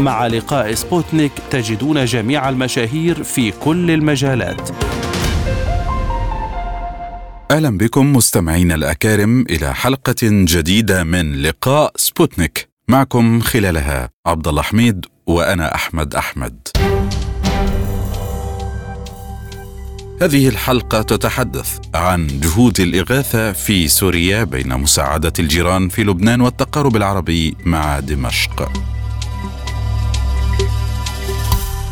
مع لقاء سبوتنيك تجدون جميع المشاهير في كل المجالات. أهلا بكم مستمعينا الأكارم إلى حلقة جديدة من لقاء سبوتنيك. معكم خلالها عبد الله حميد وأنا أحمد أحمد. هذه الحلقة تتحدث عن جهود الإغاثة في سوريا بين مساعدة الجيران في لبنان والتقارب العربي مع دمشق.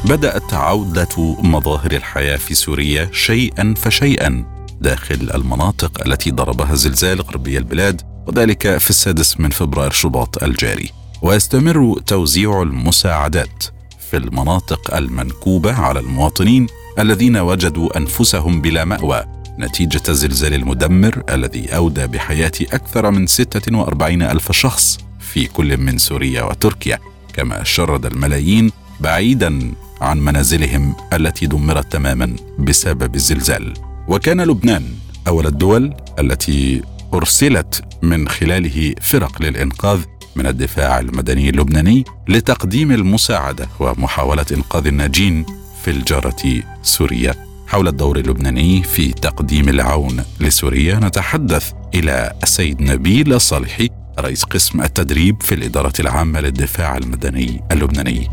بدأت عودة مظاهر الحياة في سوريا شيئا فشيئا داخل المناطق التي ضربها زلزال غربي البلاد وذلك في السادس من فبراير شباط الجاري. ويستمر توزيع المساعدات في المناطق المنكوبة على المواطنين الذين وجدوا أنفسهم بلا مأوى نتيجة الزلزال المدمر الذي أودى بحياة أكثر من 46 ألف شخص في كل من سوريا وتركيا. كما شرد الملايين بعيدا عن منازلهم التي دمرت تماما بسبب الزلزال وكان لبنان أول الدول التي أرسلت من خلاله فرق للإنقاذ من الدفاع المدني اللبناني لتقديم المساعدة ومحاولة إنقاذ الناجين في الجارة سوريا حول الدور اللبناني في تقديم العون لسوريا نتحدث إلى السيد نبيل الصالحي رئيس قسم التدريب في الإدارة العامة للدفاع المدني اللبناني.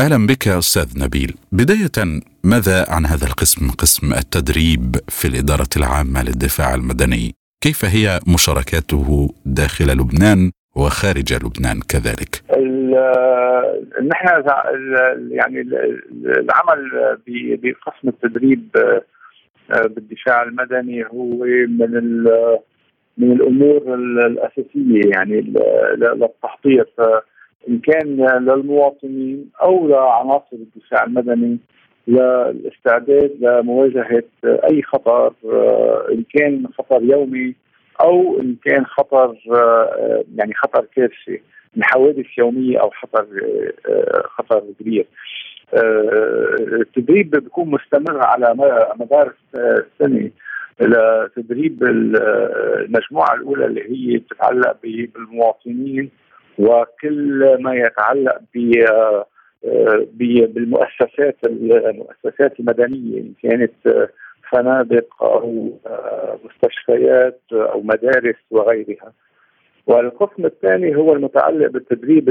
أهلا بك أستاذ نبيل. بداية ماذا عن هذا القسم قسم التدريب في الإدارة العامة للدفاع المدني؟ كيف هي مشاركاته داخل لبنان وخارج لبنان كذلك؟ نحن يعني العمل بقسم التدريب آه، بالدفاع المدني هو من من الأمور الأساسية يعني للتحضير. إن كان للمواطنين أو لعناصر الدفاع المدني للاستعداد لمواجهة أي خطر إن كان خطر يومي أو إن كان خطر يعني خطر كارثي من حوادث يومية أو خطر خطر كبير. التدريب بيكون مستمر على مدار السنة لتدريب المجموعة الأولى اللي هي بتتعلق بالمواطنين وكل ما يتعلق ب بالمؤسسات المؤسسات المدنية إن كانت فنادق أو مستشفيات أو مدارس وغيرها. والقسم الثاني هو المتعلق بالتدريب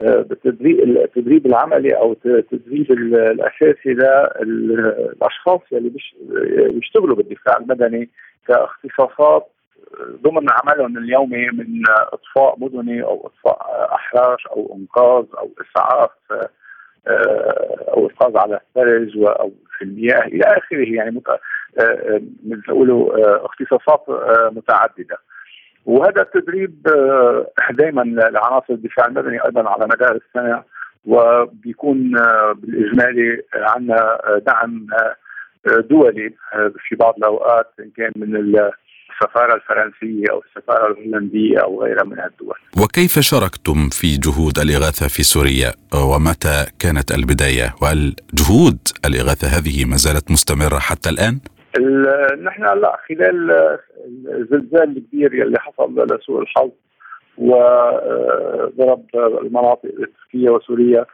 بالتدريب التدريب العملي أو التدريب الأساسي للأشخاص اللي بيشتغلوا بالدفاع المدني كاختصاصات ضمن عملهم اليومي من إطفاء مدني أو إطفاء أحراش أو إنقاذ أو إسعاف أو إنقاذ على الثلج أو في المياه إلى آخره. يعني مثل نقولوا اختصاصات متعددة. وهذا التدريب دائما لعناصر الدفاع المدني أيضا على مدار السنة وبيكون بالإجمالي عندنا دعم دولي في بعض الأوقات إن كان من السفارة الفرنسية أو السفارة الهولندية أو غيرها من الدول. وكيف شاركتم في جهود الإغاثة في سوريا ومتى كانت البداية؟ وهل جهود الإغاثة هذه ما زالت مستمرة حتى الآن؟ نحن لا خلال الزلزال الكبير يلي حصل لسوء الحظ وضرب المناطق تركيا وسوريا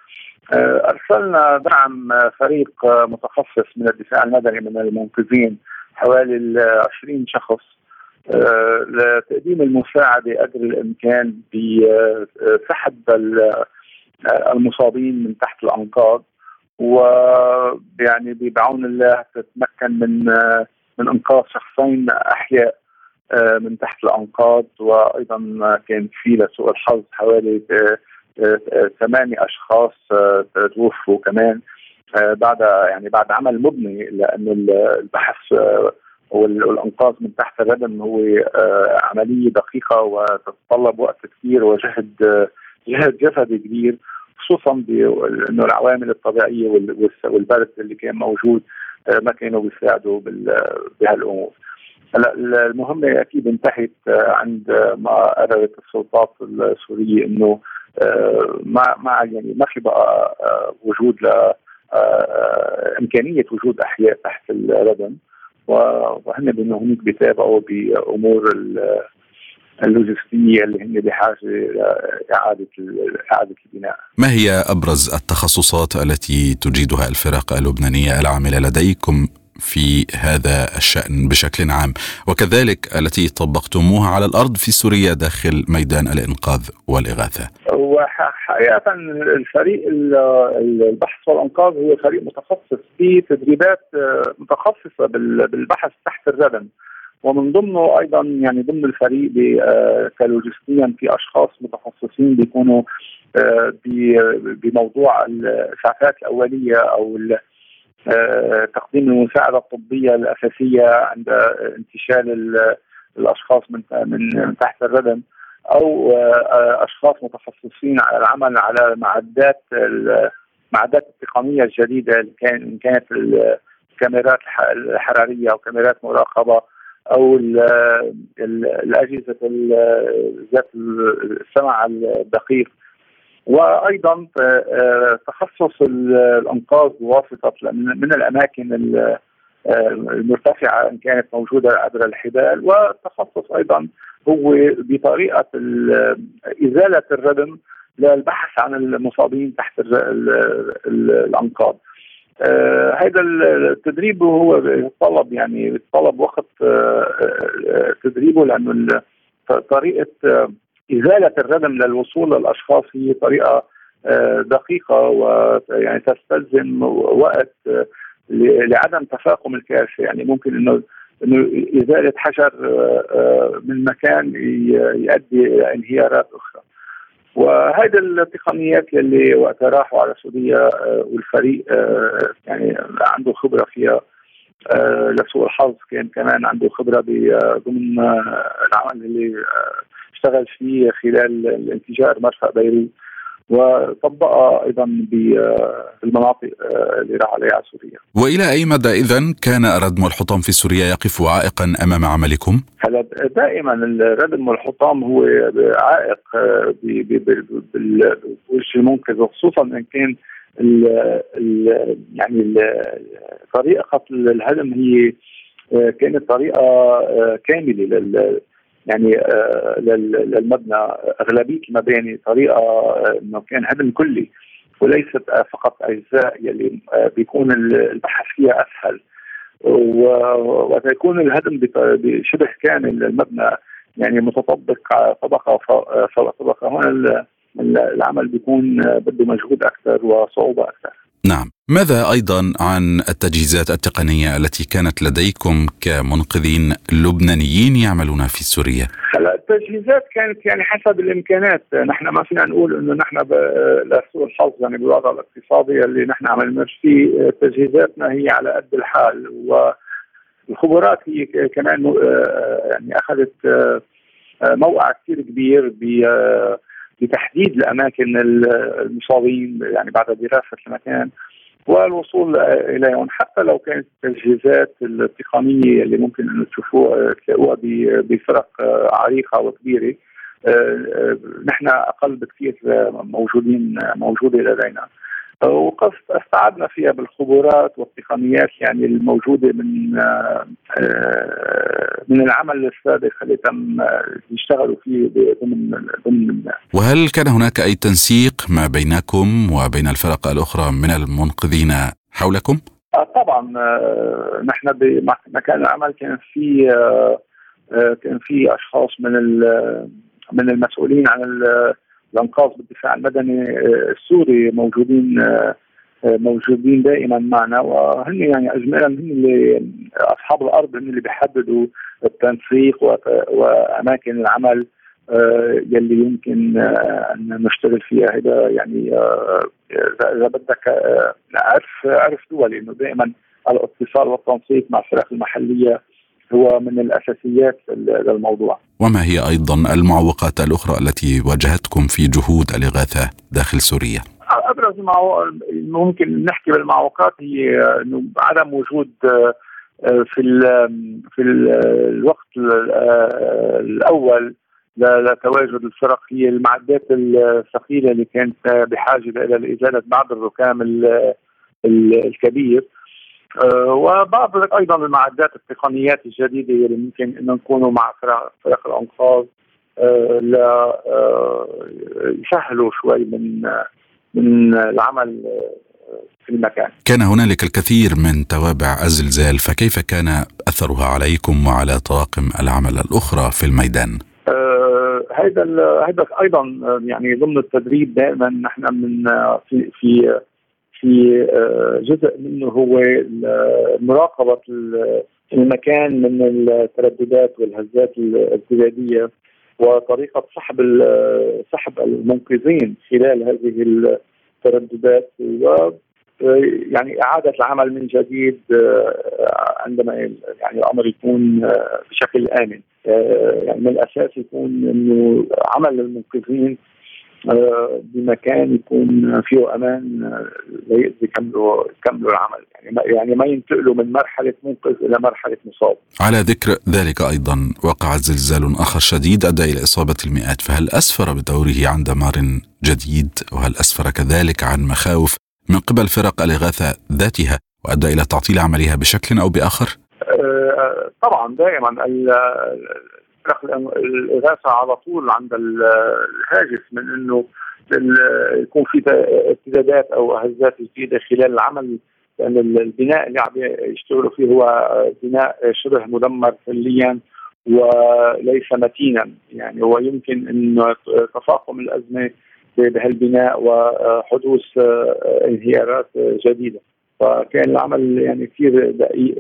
أرسلنا دعم فريق متخصص من الدفاع المدني من المنقذين حوالي 20 شخص لتقديم المساعدة قدر الإمكان بسحب المصابين من تحت الأنقاض ويعني بعون الله تتمكن من من إنقاذ شخصين أحياء من تحت الأنقاض وأيضا كان في لسوء الحظ حوالي ثمانية أشخاص توفوا كمان بعد يعني بعد عمل مبني لأنه البحث والانقاذ من تحت الردم هو عملية دقيقة وتتطلب وقت كثير وجهد جهد جسدي كبير خصوصا بانه العوامل الطبيعية والبرد اللي كان موجود ما كانوا بيساعدوا بهالأمور. هلا المهمة أكيد انتهت عند ما قررت السلطات السورية إنه ما ما يعني ما في بقى وجود ل إمكانية وجود أحياء تحت الردم وهن بانه هناك بيتابعوا بأمور اللوجستية اللي هن بحاجة لاعاده إعادة البناء. ما هي أبرز التخصصات التي تجيدها الفرق اللبنانية العاملة لديكم في هذا الشأن بشكل عام. وكذلك التي طبقتموها على الأرض في سوريا داخل ميدان الإنقاذ والإغاثة. وحقيقة الفريق البحث والإنقاذ هو فريق متخصص في تدريبات متخصصة بالبحث تحت الردم. ومن ضمنه أيضا يعني ضمن الفريق كلوجستيا في أشخاص متخصصين بيكونوا بموضوع الإسعافات الأولية أو تقديم المساعدة الطبية الأساسية عند انتشال الأشخاص من من تحت الردم أو أشخاص متخصصين على العمل على معدات المعدات التقنية الجديدة إن كانت الكاميرات الحرارية أو كاميرات مراقبة أو الأجهزة ذات السمع الدقيق. وأيضا آه، تخصص الأنقاذ بواسطه من الأماكن المرتفعة إن كانت موجودة عبر الحبال والتخصص أيضا هو بطريقة إزالة الردم للبحث عن المصابين تحت الأنقاض. آه هذا التدريب هو يتطلب يعني يتطلب وقت آه تدريبه لأنه طريقة إزالة الردم للوصول للأشخاص هي طريقة آه، دقيقة ويعني تستلزم وقت آه، لعدم تفاقم الكارثة يعني ممكن إنه إنه إزالة حجر آه، من مكان يؤدي إلى انهيارات أخرى. وهذه التقنيات اللي وقت راحوا على سوريا والفريق يعني عنده خبرة فيها لسوء الحظ كان كمان عنده خبرة ضمن العمل اللي اشتغل فيه خلال الانفجار مرفأ بيروت وطبقها أيضا بالمناطق اللي راح عليها سوريا. وإلى أي مدى اذا كان ردم الحطام في سوريا يقف عائقا أمام عملكم؟ هلا دائما الردم والحطام هو عائق بالوجه المنقذ وخصوصا إن كان ال ال يعني ال طريقة الهدم هي كانت طريقة كاملة يعني آه، للمبنى أغلبية المباني طريقة آه، إنه كان هدم كلي وليست فقط أجزاء يلي آه، بيكون البحث فيها أسهل. وقت يكون الهدم بشبه كامل للمبنى يعني متطبق طبقة فوق طبقة هون العمل بيكون بده مجهود أكثر وصعوبة أكثر. نعم. ماذا أيضا عن التجهيزات التقنية التي كانت لديكم كمنقذين لبنانيين يعملون في سوريا؟ هلا التجهيزات كانت يعني حسب الإمكانات، نحن ما فينا نقول إنه نحن لسوء الحظ يعني بالوضع الاقتصادي اللي نحن عم نمشي فيه. تجهيزاتنا هي على قد الحال والخبرات هي كمان آه، يعني أخذت آه، موقع كثير كبير بتحديد الأماكن المصابين يعني بعد دراسة المكان. والوصول إليهم حتى لو كانت التجهيزات التقنية اللي ممكن أن تشوفوها تلاقوها بفرق عريقة وكبيرة آه، نحن أقل بكثير موجودين موجودة لدينا. وقد استعدنا فيها بالخبرات والتقنيات يعني الموجودة من آه، من العمل السابق اللي تم يشتغلوا فيه ضمن ضمن وهل كان هناك أي تنسيق ما بينكم وبين الفرق الأخرى من المنقذين حولكم؟ آه، طبعا آه، نحن بمكان العمل كان في كان في أشخاص من من المسؤولين عن الانقاذ بالدفاع المدني آه، السوري موجودين آه، آه، موجودين دائما معنا وهن يعني اجمالا هن اللي أصحاب الأرض هن اللي بيحددوا التنسيق وأماكن العمل يلي يمكن أن نشتغل فيها هذا يعني إذا بدك عرف عرف دولي إنه دائما الاتصال والتنسيق مع الفرق المحلية هو من الأساسيات للموضوع. وما هي أيضا المعوقات الأخرى التي واجهتكم في جهود الإغاثة داخل سوريا؟ أبرز ممكن نحكي بالمعوقات هي إنه عدم وجود في في الوقت الأول لتواجد الفرق هي المعدات الثقيلة اللي كانت بحاجة إلى إزالة بعض الركام الكبير آه، وبعض أيضا المعدات التقنيات الجديدة اللي ممكن ان نكونوا مع فرق, فرق الأنقاذ آه، ل آه، يسهلوا شوي من من العمل في المكان. كان هنالك الكثير من توابع الزلزال فكيف كان أثرها عليكم وعلى طواقم العمل الأخرى في الميدان؟ هذا هذا أيضا يعني ضمن التدريب دائما نحن من في في في آه، جزء منه هو مراقبة المكان من الترددات والهزات الارتداديه وطريقة سحب سحب المنقذين خلال هذه الترددات و يعني إعادة العمل من جديد آه، عندما يعني الأمر يكون بشكل آمن. يعني من الأساس يكون إنه عمل المنقذين آه، بمكان يكون فيه أمان آه، يكملوا يكملوا العمل يعني يعني ما ينتقلوا من مرحلة منقذ إلى مرحلة مصاب. على ذكر ذلك أيضا وقع زلزال آخر شديد أدى إلى إصابة المئات فهل أسفر بدوره عن دمار جديد وهل أسفر كذلك عن مخاوف من قبل فرق الإغاثة ذاتها وأدى إلى تعطيل عملها بشكل أو بآخر؟ آه، طبعا دائما الاغاثه على طول عند الهاجس من إنه يكون في ارتدادات أو هزات جديدة خلال العمل لأن البناء اللي عم يشتغلوا فيه هو بناء شبه مدمر كليا وليس متينا يعني هو يمكن انه تفاقم الأزمة بهالبناء وحدوث انهيارات جديدة فكان العمل يعني كثير دقيق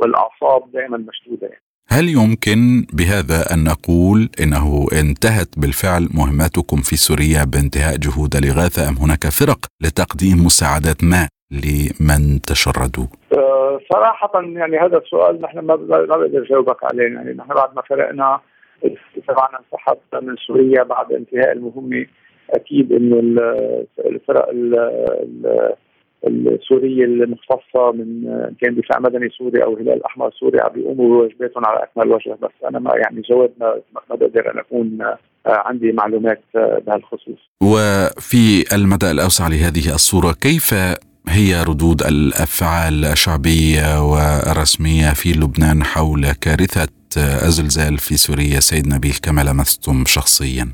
والأعصاب دائما مشدودة يعني. هل يمكن بهذا أن نقول إنه انتهت بالفعل مهماتكم في سوريا بانتهاء جهود الاغاثه أم هناك فرق لتقديم مساعدات ما لمن تشردوا؟ أه صراحة يعني هذا السؤال نحن ما بقدر أجاوبك عليه يعني نحن بعد ما فرقنا تبعنا انسحب من سوريا بعد انتهاء المهمة أكيد إنه الفرق السورية المختصة من كان دفاع مدني سوري أو هلال احمر سوري عم بيقوموا بواجباتهم على أكمل وجه بس أنا ما يعني جواب ما, بقدر أن أكون عندي معلومات بهالخصوص. وفي المدى الأوسع لهذه الصورة كيف هي ردود الأفعال الشعبية والرسمية في لبنان حول كارثة الزلزال في سوريا سيد نبيل كما لمستم شخصيا؟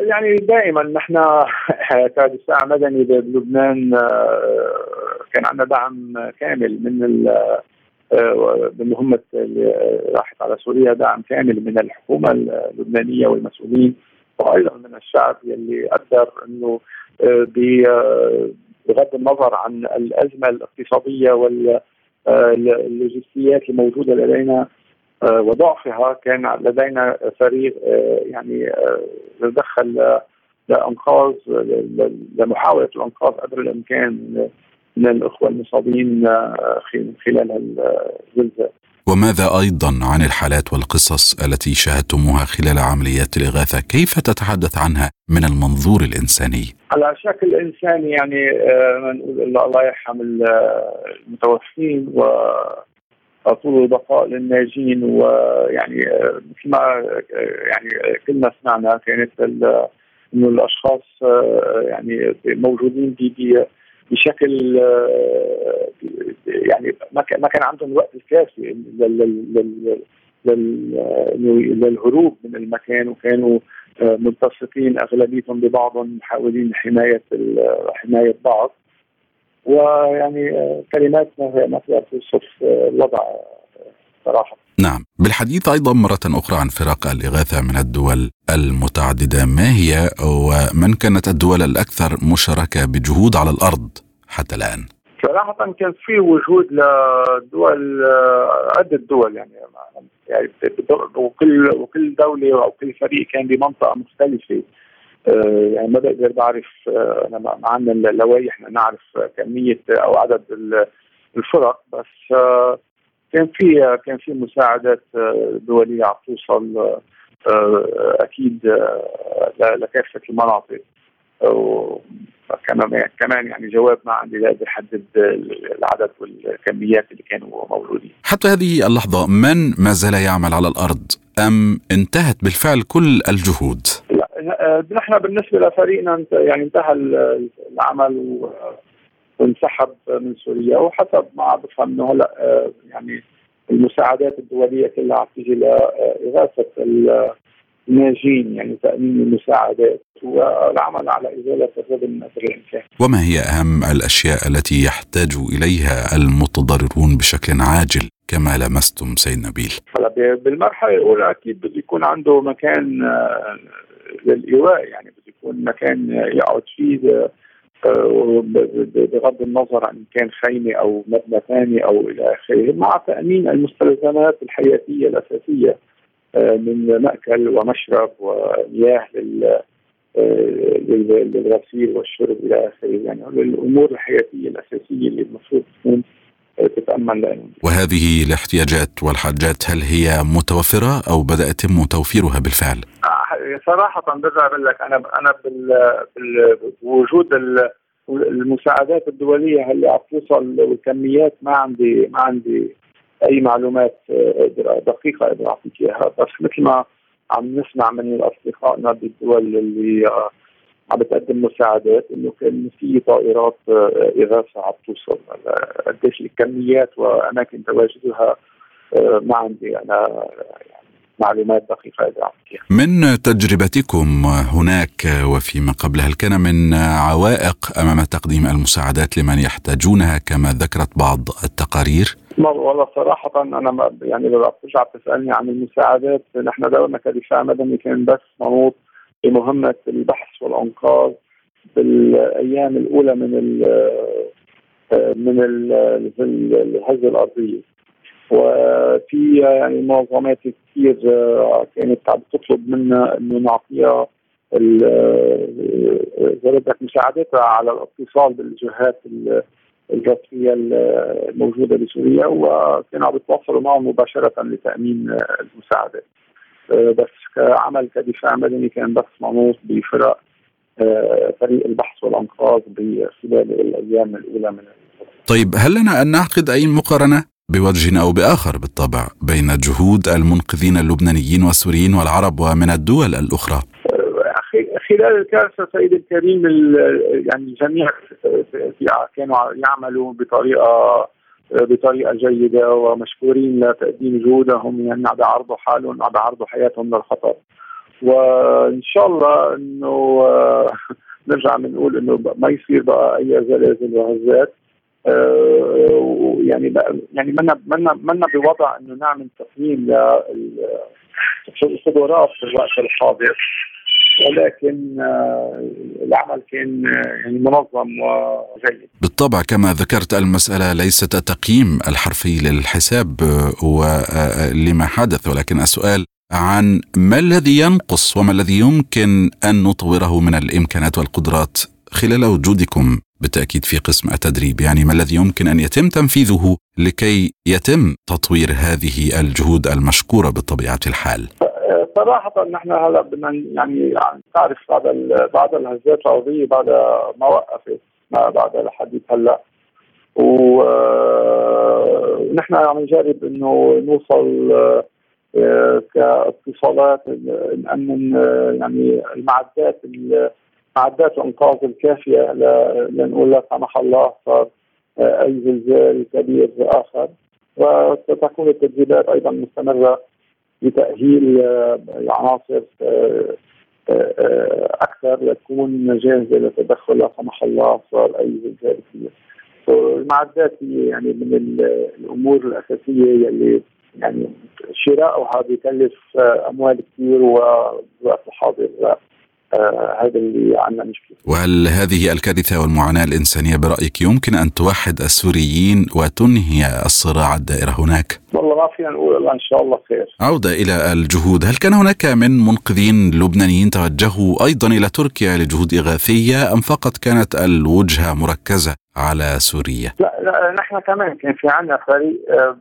يعني دائما نحن كدفاع مدني بلبنان آه، كان عندنا دعم كامل من بمهمة آه، اللي راحت على سوريا دعم كامل من الحكومة اللبنانية والمسؤولين وأيضا من الشعب يلي قدر أنه آه، بغض النظر عن الأزمة الاقتصادية واللوجستيات الموجودة لدينا آه، وضعفها كان لدينا فريق آه، يعني تدخل آه، لأنقاذ لمحاولة الأنقاذ قدر الإمكان من الإخوة المصابين خلال الزلزال. وماذا أيضا عن الحالات والقصص التي شاهدتموها خلال عمليات الإغاثة؟ كيف تتحدث عنها من المنظور الإنساني؟ على شكل إنساني يعني نقول الله يرحم المتوفين و طول البقاء للناجين ويعني مثل ما يعني كلنا سمعنا كانت إنه الأشخاص يعني موجودين بشكل يعني ما كان عندهم الوقت الكافي للهروب من المكان وكانوا ملتصقين أغلبيتهم ببعضهم محاولين حماية حماية بعض. ويعني كلمات ما تقدر توصف الوضع صراحة. نعم. بالحديث أيضا مرة أخرى عن فرق الإغاثة من الدول المتعددة ما هي ومن كانت الدول الأكثر مشاركة بجهود على الأرض حتى الآن؟ صراحة كان في وجود لدول عدة دول يعني يعني وكل وكل دولة أو كل فريق كان بمنطقة مختلفة. آه، يعني ما بقدر بعرف آه، أنا ما عندنا اللوائح نعرف كمية أو عدد الفرق بس آه، كان في كان في مساعدات دوليه عم توصل أكيد لكافة المناطق كمان كمان يعني جواب ما عندي لا بيحدد العدد والكميات اللي كانوا موجودين. حتى هذه اللحظة من ما زال يعمل على الأرض أم انتهت بالفعل كل الجهود؟ لا نحن بالنسبة لفريقنا يعني انتهى العمل وانسحب من سوريا وحسب ما بفهم انه هلأ يعني المساعدات الدولية كلها عم تيجي لاغاثه الناجين يعني تأمين المساعدات والعمل على إزالة الردم قدر الامكان. وما هي أهم الأشياء التي يحتاج إليها المتضررون بشكل عاجل كما لمستم سيد نبيل؟ بالمرحلة الأولى أكيد بده يكون عنده مكان آه، للإيواء يعني بده يكون مكان يقعد فيه آه، بغض النظر عن كان خيمة أو مبنى ثاني أو إلى آخره مع تأمين المستلزمات الحياتية الأساسية آه، من مأكل ومشرب ومياه آه، للغسيل والشرب إلى آخره يعني الأمور الحياتية الأساسية اللي المفروض تكون تتامن لهم. وهذه الاحتياجات والحاجات هل هي متوفرة أو بدا يتم توفيرها بالفعل؟ صراحة برجع بقول لك أنا أنا بوجود المساعدات الدولية اللي عم توصل والكميات ما عندي ما عندي أي معلومات دقيقه أقدر اعطيك اياها بس مثل ما عم نسمع من اصدقائنا بالدول اللي عم بتقدم مساعدات إنه كان في طائرات إغاثة عم توصل قديش الكميات وأماكن تواجدها ما عندي أنا معلومات دقيقة إذا من تجربتكم هناك وفيما قبل هل كان من عوائق أمام تقديم المساعدات لمن يحتاجونها كما ذكرت بعض التقارير؟ والله صراحة أنا يعني لو بترجع بتسألني عن المساعدات نحن دورنا كدفاع مدني كان بس منوط بمهمة البحث والإنقاذ بالأيام الأولى من ال من الهزة الأرضية. وفي يعني منظمات كثير كانت عم تطلب منا إنه نعطيها بدك مساعدتها على الاتصال بالجهات الرسميه الموجودة بسوريا وكانوا عم يتواصلوا معهم مباشرة لتأمين المساعدات بس كعمل كدفاع مدني كان بس منوط بفرق آه، فريق البحث والانقاذ خلال الأيام الاولى من طيب هل لنا أن نعقد أي مقارنة؟ بوجه أو بآخر بالطبع بين جهود المنقذين اللبنانيين والسوريين والعرب ومن الدول الأخرى. خلال الكارثة سيدي الكريم يعني الجميع كانوا يعملوا بطريقة بطريقة جيدة ومشكورين لتقديم جهودهم يعني عم بيعرضوا حالهم عم بيعرضوا حياتهم للخطر. وإن شاء الله إنه نرجع بنقول إنه ما يصير بقى أي زلازل وهزات. آه، يعني يعني منا منا منا بوضع إنه نعمل تقييم للقدرات في الوقت الحاضر. ولكن آه، العمل كان آه، يعني منظم وجيد. بالطبع كما ذكرت المسألة ليست تقييم الحرفي للحساب ولما حدث ولكن السؤال عن ما الذي ينقص وما الذي يمكن أن نطوره من الإمكانات والقدرات خلال وجودكم. بالتأكيد في قسم التدريب يعني ما الذي يمكن أن يتم تنفيذه لكي يتم تطوير هذه الجهود المشكورة بطبيعه الحال. صراحة نحن هلا بدنا يعني تعرف بعد بعد الهزات الارضية بعد ما وقفت ما بعد الحديث هلا. ونحن عم نجرب إنه نوصل آه، كاتصالات نأمن يعني المعدات معدات الانقاذ الكافية لنقول لا سمح الله صار آه، أي زلزال كبير آخر. وستكون التدريبات أيضا مستمرة. لتاهيل آه، العناصر آه، أكثر لتكون جاهزه للتدخل لا سمح الله صار أي كبير. المعدات هي يعني من الأمور الأساسية يلي يعني شراؤها بيكلف أموال كثير ووقت الحاضر آه، هذا اللي عندنا مشكلة. وهل هذه الكارثة والمعاناة الإنسانية برأيك يمكن أن توحد السوريين وتنهي الصراع الدائر هناك؟ والله ما فينا نقول الا إن شاء الله خير. عودة إلى الجهود، هل كان هناك من منقذين لبنانيين توجهوا أيضا إلى تركيا لجهود إغاثية أم فقط كانت الوجهة مركزة على سوريا؟ لا, لا نحن كمان كان في عندنا فريق آه،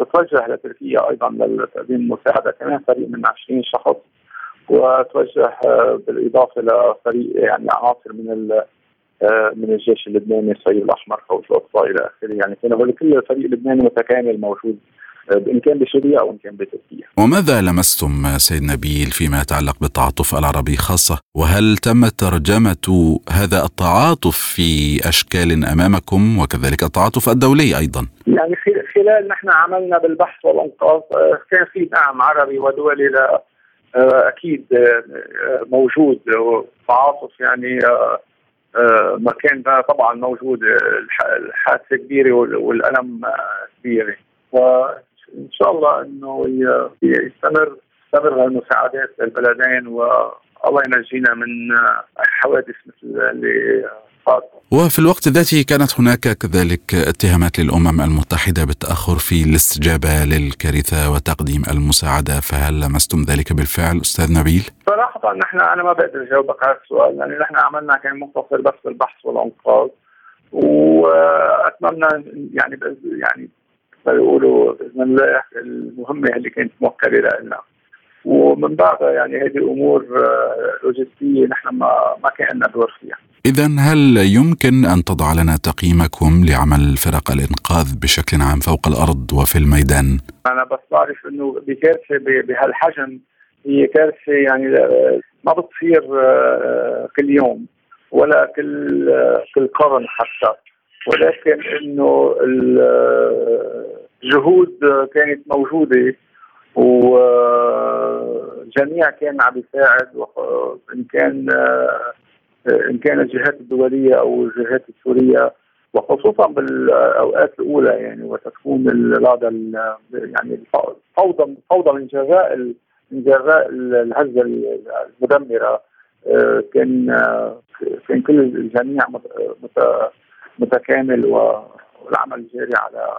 بتتوجه آه، لتركيا أيضا لتقديم المساعدة كمان فريق من 20 شخص وتوجه بالإضافة لفريق يعني عناصر من من الجيش اللبناني الصليب الأحمر فوج الاطفاء إلى آخره يعني كان كل الفريق اللبناني متكامل موجود ان كان بسوريا أو إن كان بتركيا. وماذا لمستم سيد نبيل فيما يتعلق بالتعاطف العربي خاصة؟ وهل تم ترجمة هذا التعاطف في أشكال أمامكم وكذلك التعاطف الدولي أيضا؟ يعني خلال نحن عملنا بالبحث والأنقاذ آه، كان في دعم عربي ودولي آه، أكيد آه، موجود. تعاطف يعني ما كان طبعا موجود. الحادثة كبيرة والألم كبير ان شاء الله إنه يستمر تستمر المساعدات للبلدين. والله ينجينا من حوادث مثل اللي صارت وفي الوقت ذاته كانت هناك كذلك اتهامات للأمم المتحدة بالتأخر في الاستجابة للكارثة وتقديم المساعدة فهل لمستم ذلك بالفعل أستاذ نبيل؟ صراحة نحن أنا ما بقدر اجاوبك على السؤال لأن نحن عملنا كان مختصر بس بالبحث والأنقاذ وأتمنى يعني يعني بيقولوا بإذن الله المهمة اللي كانت موكلة لنا ومن بعدها يعني هذه امور آه، لوجستيه نحن ما ما كان لنا دور فيها. اذا هل يمكن أن تضع لنا تقييمكم لعمل فرق الإنقاذ بشكل عام فوق الأرض وفي الميدان؟ أنا بس بعرف إنه بكارثة بهالحجم هي كارثة يعني آه، ما بتصير آه، كل يوم ولا كل كل قرن حتى ولكن إنه الجهود كانت موجودة وجميع كان عم يساعد ان كان إن كان الجهات الدولية أو الجهات السورية وخصوصا بالأوقات الأولى يعني وتكون بعد يعني فوضى فوضى من جراء من جراء الهزة المدمرة كان كان كل الجميع متكامل والعمل جاري على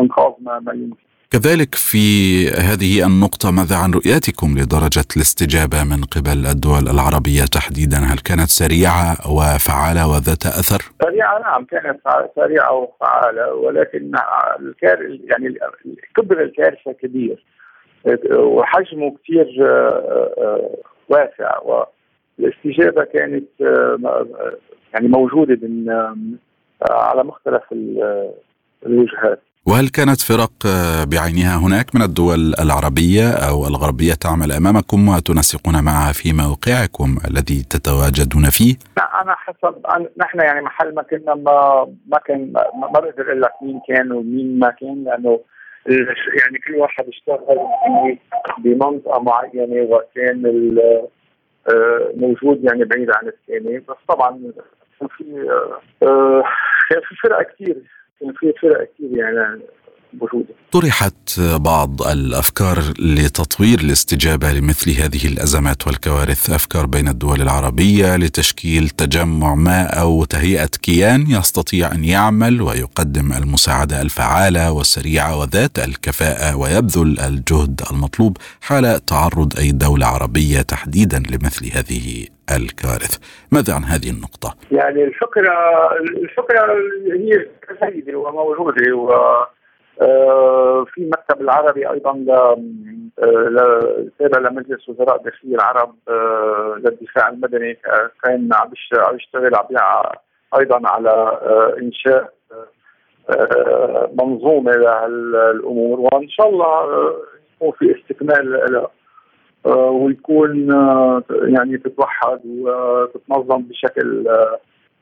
إنقاذ ما ما يمكن. كذلك في هذه النقطة ماذا عن رؤيتكم لدرجة الاستجابة من قبل الدول العربية تحديدا هل كانت سريعة وفعالة وذات أثر؟ سريعة نعم كانت سريعة وفعالة ولكن الكار يعني كبر الكارثة كبير وحجمه كثير واسع والاستجابة كانت يعني موجودة من على مختلف الوجهات وهل كانت فرق بعينها هناك من الدول العربية أو الغربية تعمل أمامكم وتنسقون معها في موقعكم الذي تتواجدون فيه؟ لا أنا حسب نحن يعني محل ما كنا ما ما كان ما بقدر أقول لك مين كان ومين ما كان لأنه يعني كل واحد اشتغل بمنطقة معينة وكان موجود يعني بعيد عن الثاني بس طبعا كان في آه، في فرق كثير كان في فرق كثير يعني موجوده. طرحت بعض الأفكار لتطوير الاستجابة لمثل هذه الأزمات والكوارث، أفكار بين الدول العربية لتشكيل تجمع ما أو تهيئة كيان يستطيع أن يعمل ويقدم المساعدة الفعالة والسريعة وذات الكفاءة ويبذل الجهد المطلوب حال تعرض أي دولة عربية تحديدا لمثل هذه الكوارث ماذا عن هذه النقطة؟ يعني الفكرة الفكرة هي سيدة وموجودة و في المكتب العربي أيضا آه، لمجلس وزراء داخلية العرب آه، للدفاع المدني كان عم يشتغل أيضا على إنشاء منظومة لهالأمور وإن شاء الله يكون في استكمال لها ويكون يعني تتوحد وتتنظم بشكل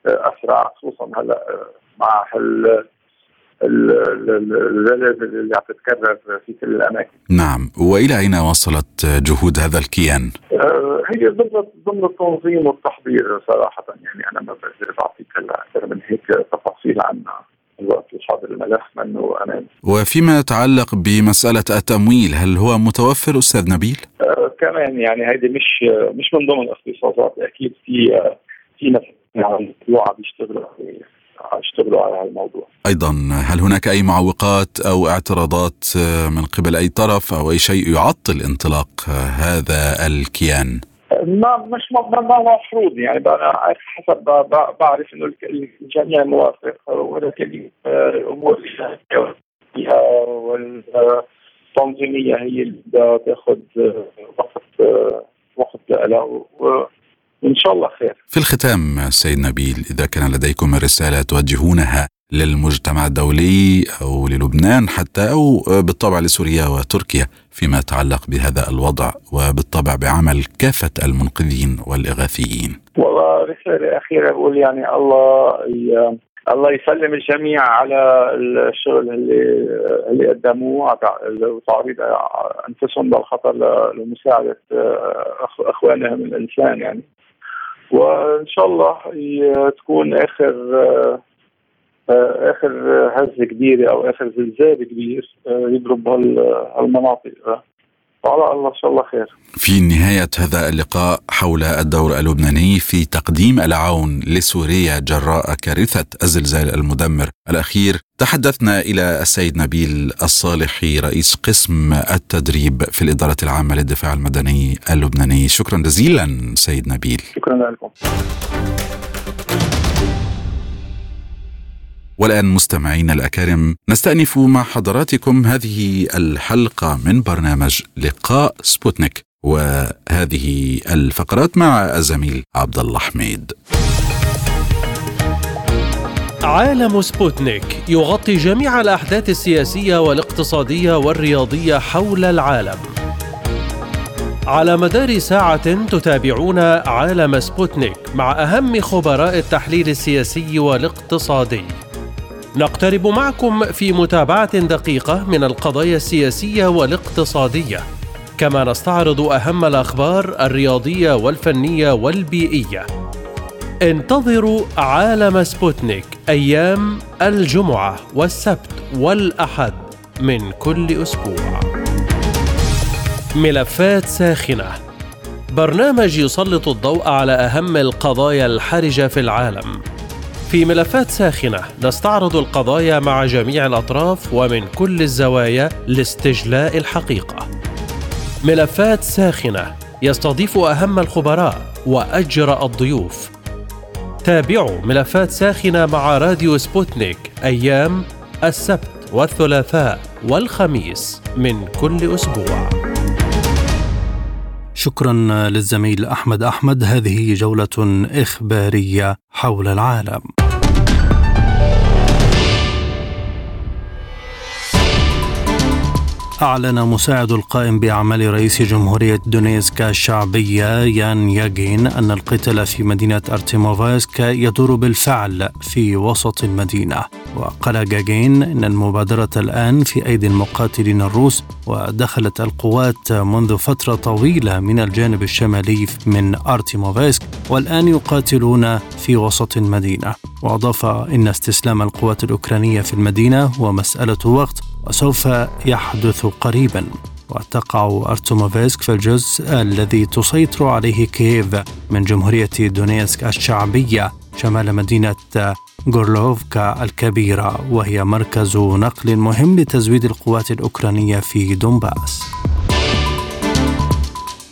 أسرع خصوصا هلأ مع الزلازل اللي عم تتكرر في كل الأماكن. نعم، وإلى أين وصلت جهود هذا الكيان؟ آه، هي ضمن ضمن التنظيم والتحضير صراحة يعني أنا ما بقدر اعطيك أكثر من هيك تفاصيل عنها. الوقت الحاضر الملف منه أمان. وفيما يتعلق بمسألة التمويل هل هو متوفر أستاذ نبيل؟ آه كمان يعني هيدي مش مش من ضمن الاختصاصات أكيد في آه في ناس يعني بيشتغلوا اشتغلوا على الموضوع أيضا هل هناك أي معوقات أو اعتراضات من قبل أي طرف أو أي شيء يعطل انطلاق هذا الكيان؟ ما مش ما مفروض يعني أنا حسب بعرف إنه الجميع موافق ولكن الأمور والتنظيمية هي اللي تاخذ وقت وقت له وان شاء الله خير. في الختام سيد نبيل إذا كان لديكم رسالة توجهونها للمجتمع الدولي أو للبنان حتى أو بالطبع لسوريا وتركيا فيما يتعلق بهذا الوضع وبالطبع بعمل كافة المنقذين والإغاثيين. والله رسالة أخيرة بقول يعني الله الله يسلم الجميع على الشغل اللي اللي قدموه وتعريض أنفسهم للخطر لمساعدة أخوانهم الإنسان يعني وإن شاء الله تكون آخر آخر هزة كبيرة أو آخر زلزال كبير يضرب هالمناطق. وعلى الله إن شاء الله خير. في نهاية هذا اللقاء حول الدور اللبناني في تقديم العون لسوريا جراء كارثة الزلزال المدمر الأخير، تحدثنا إلى السيد نبيل الصالحي رئيس قسم التدريب في الإدارة العامة للدفاع المدني اللبناني، شكرا جزيلا سيد نبيل. شكرا لكم. والآن مستمعينا الأكارم نستأنف مع حضراتكم هذه الحلقة من برنامج لقاء سبوتنيك وهذه الفقرات مع الزميل عبد الله حميد. عالم سبوتنيك يغطي جميع الأحداث السياسية والاقتصادية والرياضية حول العالم. على مدار ساعة تتابعون عالم سبوتنيك مع أهم خبراء التحليل السياسي والاقتصادي. نقترب معكم في متابعة دقيقة من القضايا السياسية والاقتصادية. كما نستعرض أهم الأخبار الرياضية والفنية والبيئية. انتظروا عالم سبوتنيك أيام الجمعة والسبت والأحد من كل أسبوع. ملفات ساخنة. برنامج يسلط الضوء على أهم القضايا الحرجة في العالم. في ملفات ساخنة نستعرض القضايا مع جميع الأطراف ومن كل الزوايا لاستجلاء الحقيقة. ملفات ساخنة يستضيف أهم الخبراء وأجرأ الضيوف. تابعوا ملفات ساخنة مع راديو سبوتنيك أيام السبت والثلاثاء والخميس من كل أسبوع. شكرا للزميل أحمد أحمد هذه جولة إخبارية حول العالم أعلن مساعد القائم بأعمال رئيس جمهورية دونيسكا الشعبية يان ياغين أن القتال في مدينة أرتيموفاسك يدور بالفعل في وسط المدينة. وقال جاجين أن المبادرة الآن في أيدي المقاتلين الروس ودخلت القوات منذ فترة طويلة من الجانب الشمالي من أرتيموفاسك والآن يقاتلون في وسط المدينة. وأضاف إن استسلام القوات الأوكرانية في المدينة هو مسألة وقت وسوف يحدث قريبا. وتقع أرتوموفسك في الجزء الذي تسيطر عليه كييف من جمهورية دونيسك الشعبية شمال مدينة غورلوفكا الكبيرة وهي مركز نقل مهم لتزويد القوات الأوكرانية في دونباس.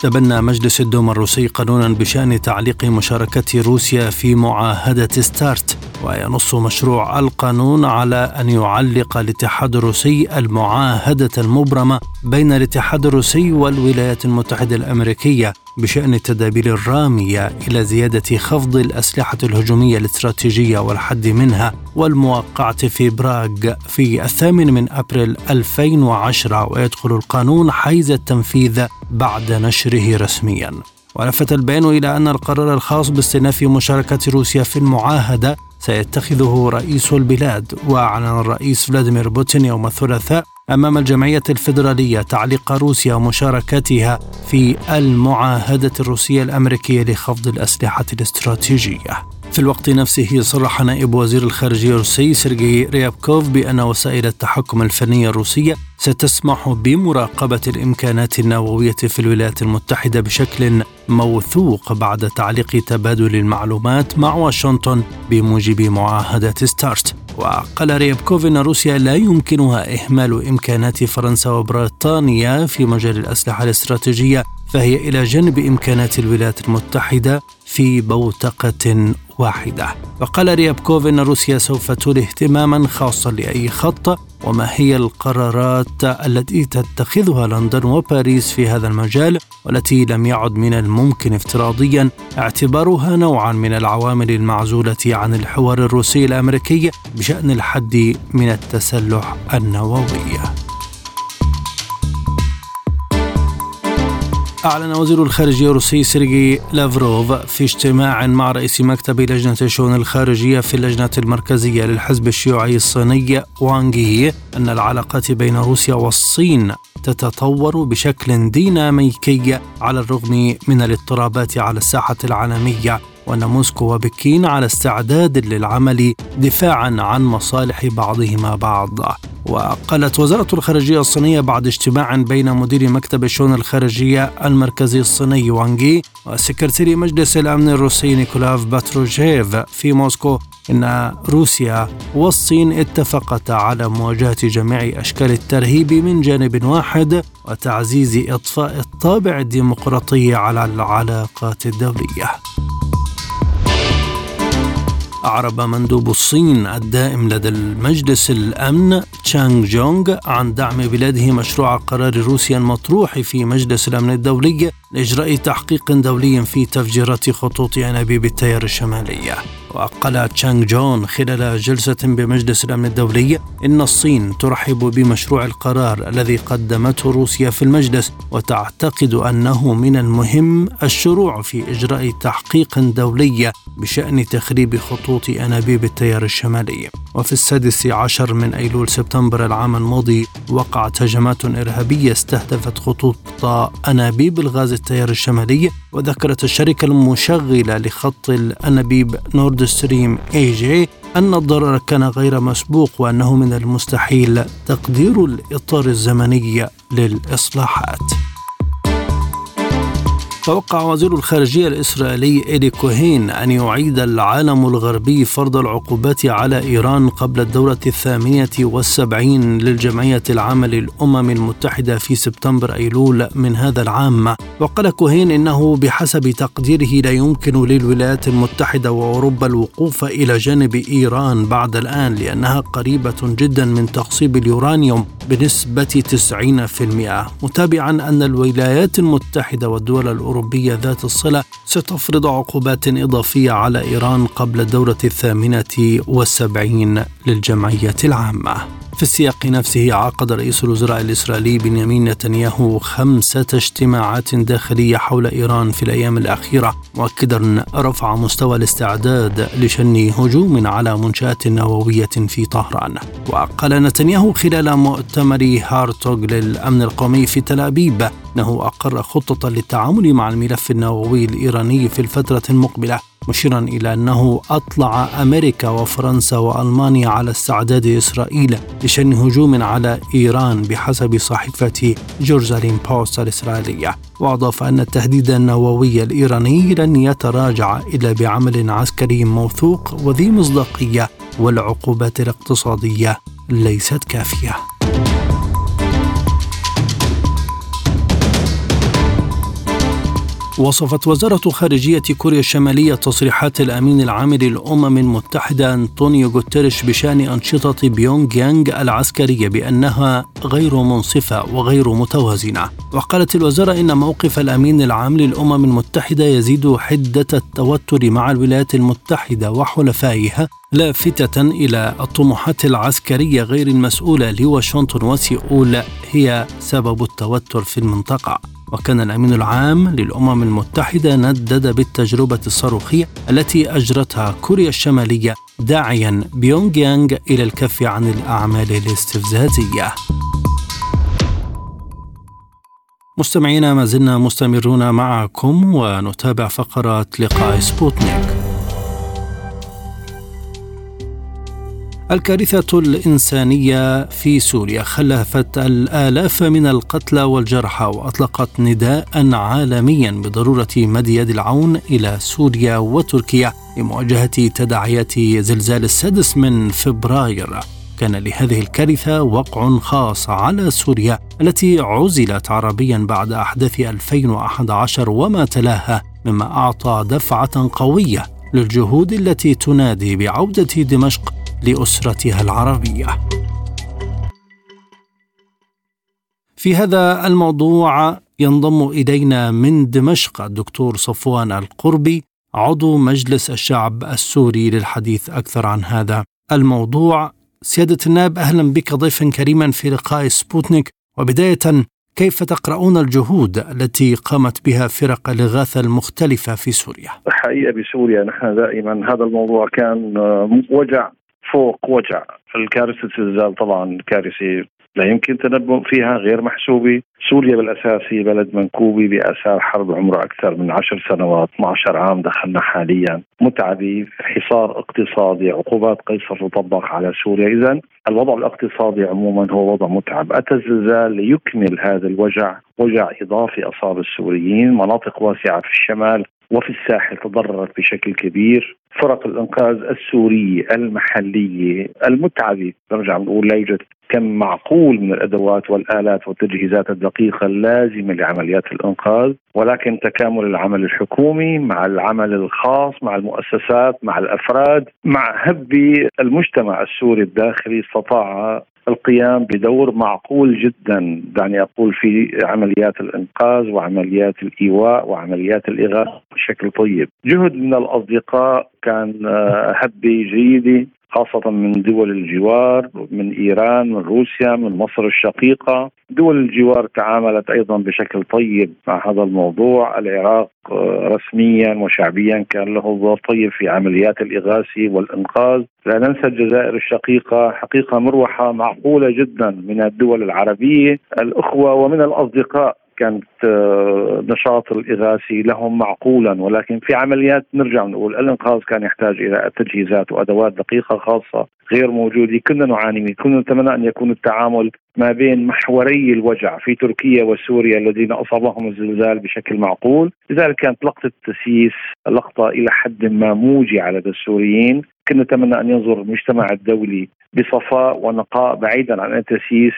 تبنى مجلس الدوما الروسي قانونا بشأن تعليق مشاركة روسيا في معاهدة ستارت. وينص مشروع القانون على أن يعلق الاتحاد الروسي المعاهدة المبرمة بين الاتحاد الروسي والولايات المتحدة الأمريكية بشأن التدابير الرامية إلى زيادة خفض الأسلحة الهجومية الاستراتيجية والحد منها والموقعة في براغ في الثامن من أبريل 2010 ويدخل القانون حيز التنفيذ بعد نشره رسميا. ولفت البيان إلى أن القرار الخاص باستئناف مشاركة روسيا في المعاهدة سيتخذه رئيس البلاد وأعلن الرئيس فلاديمير بوتين يوم الثلاثاء أمام الجمعية الفيدرالية تعليق روسيا ومشاركتها في المعاهدة الروسية الأمريكية لخفض الأسلحة الاستراتيجية. في الوقت نفسه صرح نائب وزير الخارجية الروسي سيرجي ريابكوف بأن وسائل التحكم الفنية الروسية ستسمح بمراقبة الإمكانات النووية في الولايات المتحدة بشكل موثوق بعد تعليق تبادل المعلومات مع واشنطن بموجب معاهدة ستارت. وقال ريابكوف أن روسيا لا يمكنها إهمال إمكانات فرنسا وبريطانيا في مجال الأسلحة الاستراتيجية فهي إلى جانب إمكانات الولايات المتحدة في بوتقة واحدة. وقال ريابكوف أن روسيا سوف تولي اهتماما خاصا لأي خط وما هي القرارات التي تتخذها لندن وباريس في هذا المجال والتي لم يعد من الممكن افتراضيا اعتبارها نوعا من العوامل المعزولة عن الحوار الروسي الأمريكي بشأن الحد من التسلح النووي. أعلن وزير الخارجية الروسي سيرجي لافروف في اجتماع مع رئيس مكتب لجنة الشؤون الخارجية في اللجنة المركزية للحزب الشيوعي الصيني وانغي أن العلاقات بين روسيا والصين تتطور بشكل ديناميكي على الرغم من الاضطرابات على الساحة العالمية. وأن موسكو وبكين على استعداد للعمل دفاعا عن مصالح بعضهما بعض وقالت وزارة الخارجية الصينية بعد اجتماع بين مدير مكتب الشؤون الخارجية المركزي الصيني وانغي وسكرتير مجلس الأمن الروسي نيكولاي باتروشيف في موسكو إن روسيا والصين اتفقتا على مواجهة جميع أشكال الترهيب من جانب واحد وتعزيز إطفاء الطابع الديمقراطي على العلاقات الدولية. أعرب مندوب الصين الدائم لدى المجلس الأمن تشانغ جونغ عن دعم بلاده مشروع قرار روسيا المطروح في مجلس الأمن الدولي لإجراء تحقيق دولي في تفجيرات خطوط أنابيب التيار الشمالية وقال تشانغ جون خلال جلسة بمجلس الأمن الدولي إن الصين ترحب بمشروع القرار الذي قدمته روسيا في المجلس وتعتقد أنه من المهم الشروع في إجراء تحقيق دولي بشأن تخريب خطوط أنابيب التيار الشمالي. وفي السادس عشر من أيلول سبتمبر العام الماضي وقعت هجمات إرهابية استهدفت خطوط أنابيب الغاز التيار الشمالي وذكرت الشركة المشغلة لخط الأنابيب Nord Stream AG أن الضرر كان غير مسبوق وأنه من المستحيل تقدير الإطار الزمني للإصلاحات. توقع وزير الخارجية الإسرائيلي إيدي كوهين أن يعيد العالم الغربي فرض العقوبات على إيران قبل الدورة الثامنة والسبعين للجمعية العامة للأمم المتحدة في سبتمبر أيلول من هذا العام. وقال كوهين إنه بحسب تقديره لا يمكن للولايات المتحدة وأوروبا الوقوف إلى جانب إيران بعد الآن لأنها قريبة جدا من تخصيب اليورانيوم بنسبة 90% متابعا أن الولايات المتحدة والدول الأوروبية الأوروبية ذات الصلة ستفرض عقوبات إضافية على إيران قبل الدورة الثامنة والسبعين للجمعية العامة. في السياق نفسه عقد رئيس الوزراء الإسرائيلي بنيامين نتنياهو خمسة اجتماعات داخلية حول إيران في الأيام الأخيرة مؤكدا رفع مستوى الاستعداد لشن هجوم على منشآت نووية في طهران. وقال نتنياهو خلال مؤتمر هارتوغ للأمن القومي في تل أبيب أنه أقر خطة للتعامل مع الملف النووي الإيراني في الفترة المقبلة مشيرا إلى أنه أطلع أمريكا وفرنسا وألمانيا على استعداد إسرائيل لشن هجوم على إيران بحسب صحيفة جيروزاليم بوست الإسرائيلية. وأضاف أن التهديد النووي الإيراني لن يتراجع إلا بعمل عسكري موثوق وذي مصداقية والعقوبات الاقتصادية ليست كافية. وصفت وزارة خارجية كوريا الشمالية تصريحات الأمين العام للأمم المتحدة أنطونيو غوتيريش بشأن أنشطة بيونغ يانغ العسكرية بأنها غير منصفة وغير متوازنة. وقالت الوزارة إن موقف الأمين العام للأمم المتحدة يزيد حدة التوتر مع الولايات المتحدة وحلفائها لافتة إلى الطموحات العسكرية غير المسؤولة لواشنطن وسيؤول هي سبب التوتر في المنطقة. وكان الأمين العام للأمم المتحدة ندد بالتجربة الصاروخية التي أجرتها كوريا الشمالية داعيا بيونغ يانغ إلى الكف عن الأعمال الاستفزازية. مستمعينا ما زلنا مستمرون معكم ونتابع فقرات لقاء سبوتنيك. الكارثة الإنسانية في سوريا خلفت الآلاف من القتلى والجرحى وأطلقت نداء عالميا بضرورة مد يد العون إلى سوريا وتركيا لمواجهة تداعيات زلزال السادس من فبراير. كان لهذه الكارثة وقع خاص على سوريا التي عزلت عربيا بعد أحداث 2011 وما تلاها مما أعطى دفعة قوية للجهود التي تنادي بعودة دمشق لأسرتها العربية. في هذا الموضوع ينضم إلينا من دمشق الدكتور صفوان القربي عضو مجلس الشعب السوري للحديث أكثر عن هذا الموضوع سيادة النائب أهلا بك ضيفا كريما في لقاء سبوتنيك وبداية كيف تقرؤون الجهود التي قامت بها فرق الإغاثة المختلفة في سوريا؟ الحقيقة بسوريا نحن دائما هذا الموضوع كان وجع فوق وجع. الكارثة الزلزال طبعا كارثة لا يمكن تنبؤ فيها غير محسوبة. سوريا بالأساس هي بلد منكوبة بآثار حرب عمره أكثر من عشر سنوات 12 عام دخلنا حاليا. متعبة حصار اقتصادي عقوبات قيصر تطبق على سوريا. إذا الوضع الاقتصادي عموما هو وضع متعب. أتى الزلزال ليكمل هذا الوجع. وجع إضافي أصاب السوريين. مناطق واسعة في الشمال وفي الساحل تضررت بشكل كبير. فرق الإنقاذ السوريه المحلية المتعبة. نرجع نقول لا يوجد كم معقول من الأدوات والآلات والتجهيزات الدقيقة اللازمة لعمليات الإنقاذ ولكن تكامل العمل الحكومي مع العمل الخاص مع المؤسسات مع الأفراد مع هب المجتمع السوري الداخلي استطاع القيام بدور معقول جدا دعني أقول في عمليات الإنقاذ وعمليات الإيواء وعمليات الإغاثة بشكل طيب. جهد من الأصدقاء كان آه، هبه جيده خاصة من دول الجوار من إيران من روسيا من مصر الشقيقة. دول الجوار تعاملت أيضا بشكل طيب مع هذا الموضوع. العراق آه، رسميا وشعبيا كان له دور طيب في عمليات الإغاثة والإنقاذ. لا ننسى الجزائر الشقيقة حقيقة مروحة معقولة جدا من الدول العربية. الأخوة ومن الأصدقاء كانت آه، نشاط الإغاثي لهم معقولا. ولكن في عمليات نرجع نقول الإنقاذ كان يحتاج إلى تجهيزات وأدوات دقيقة خاصة غير موجودة. كنا نعاني منه كنا نتمنى أن يكون التعامل ما بين محوري الوجع في تركيا وسوريا الذين أصابهم الزلزال بشكل معقول، لذلك كانت لقطة التسييس لقطة إلى حد ما موجعه لدى السوريين، كنا نتمنى أن ينظر المجتمع الدولي بصفاء ونقاء بعيدا عن التسييس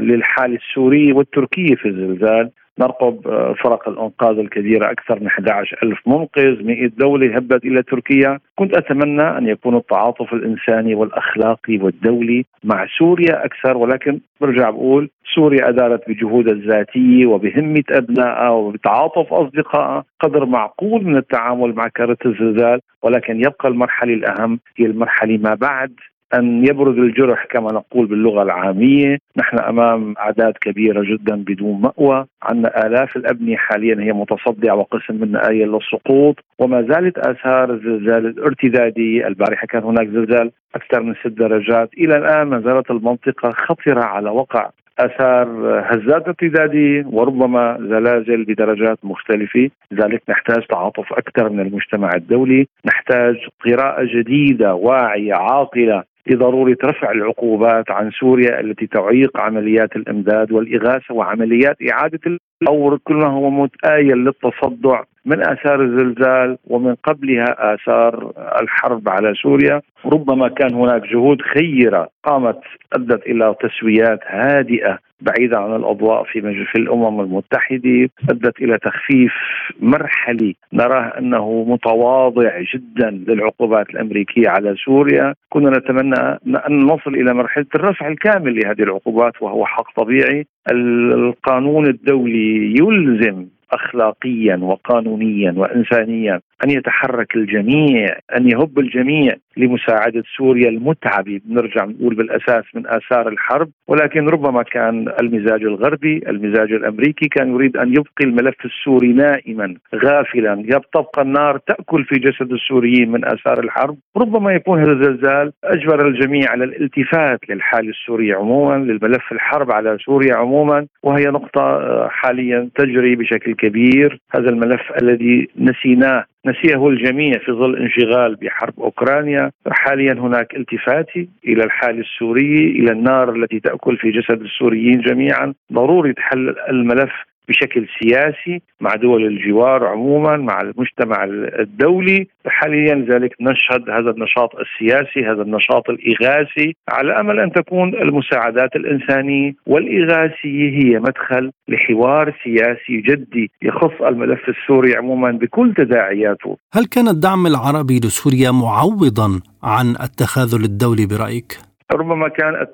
للحاله السوريه والتركية في الزلزال. نرقب آه، فرق الأنقاذ الكبيرة أكثر من 11 ألف منقذ 100 دولة هبت إلى تركيا. كنت أتمنى أن يكون التعاطف الإنساني والأخلاقي والدولي مع سوريا أكثر ولكن برجع بقول سوريا أدارت بجهودها الذاتية وبهمة أبنائها وبتعاطف أصدقائها. قدر معقول من التعامل مع كارثه الزلزال ولكن يبقى المرحلة الأهم هي المرحلة ما بعد. أن يبرز الجرح كما نقول باللغة العامية. نحن أمام أعداد كبيرة جدا بدون مأوى. عندنا آلاف الأبنية حاليا هي متصدعة وقسم منها آية للسقوط. وما زالت آثار الزلزال الارتدادي البارحة. كان هناك زلزال أكثر من ست درجات. إلى الآن ما زالت المنطقة خطرة على وقع. آثار هزات ارتداديه وربما زلازل بدرجات مختلفة، لذلك نحتاج تعاطف أكثر من المجتمع الدولي، نحتاج قراءة جديدة واعية عاقلة لضروره رفع العقوبات عن سوريا التي تعيق عمليات الإمداد والإغاثة وعمليات إعادة الأمور كل ما هو متآيل للتصدع من آثار الزلزال ومن قبلها آثار الحرب على سوريا. ربما كان هناك جهود خيرة قامت أدت إلى تسويات هادئة بعيدة عن الأضواء في في الأمم المتحدة أدت إلى تخفيف مرحلي. نراه أنه متواضع جدا للعقوبات الأمريكية على سوريا. كنا نتمنى أن نصل إلى مرحلة الرفع الكامل لهذه العقوبات وهو حق طبيعي. القانون الدولي يلزم اخلاقيا وقانونيا وانسانيا أن يتحرك الجميع أن يهب الجميع لمساعدة سوريا المتعبه بنرجع نقول بالأساس من آثار الحرب ولكن ربما كان المزاج الغربي المزاج الأمريكي كان يريد أن يبقي الملف السوري نائما غافلا. تبقى النار تأكل في جسد السوريين من آثار الحرب. ربما يكون هذا الزلزال أجبر الجميع على الالتفات للحاله السوريه عموما للملف الحرب على سوريا عموما. وهي نقطة آه، حاليا تجري بشكل كبير هذا الملف الذي نسيناه. نسيه الجميع في ظل انشغال بحرب أوكرانيا. حاليا هناك التفات إلى الحال السوري إلى النار التي تأكل في جسد السوريين جميعا. ضروري حل الملف بشكل سياسي مع دول الجوار عموما مع المجتمع الدولي حاليا ذلك نشهد هذا النشاط السياسي هذا النشاط الإغاثي على أمل أن تكون المساعدات الإنسانية والإغاثية هي مدخل لحوار سياسي جدي يخص الملف السوري عموما بكل تداعياته هل كان الدعم العربي لسوريا معوضا عن التخاذل الدولي برأيك؟ ربما كان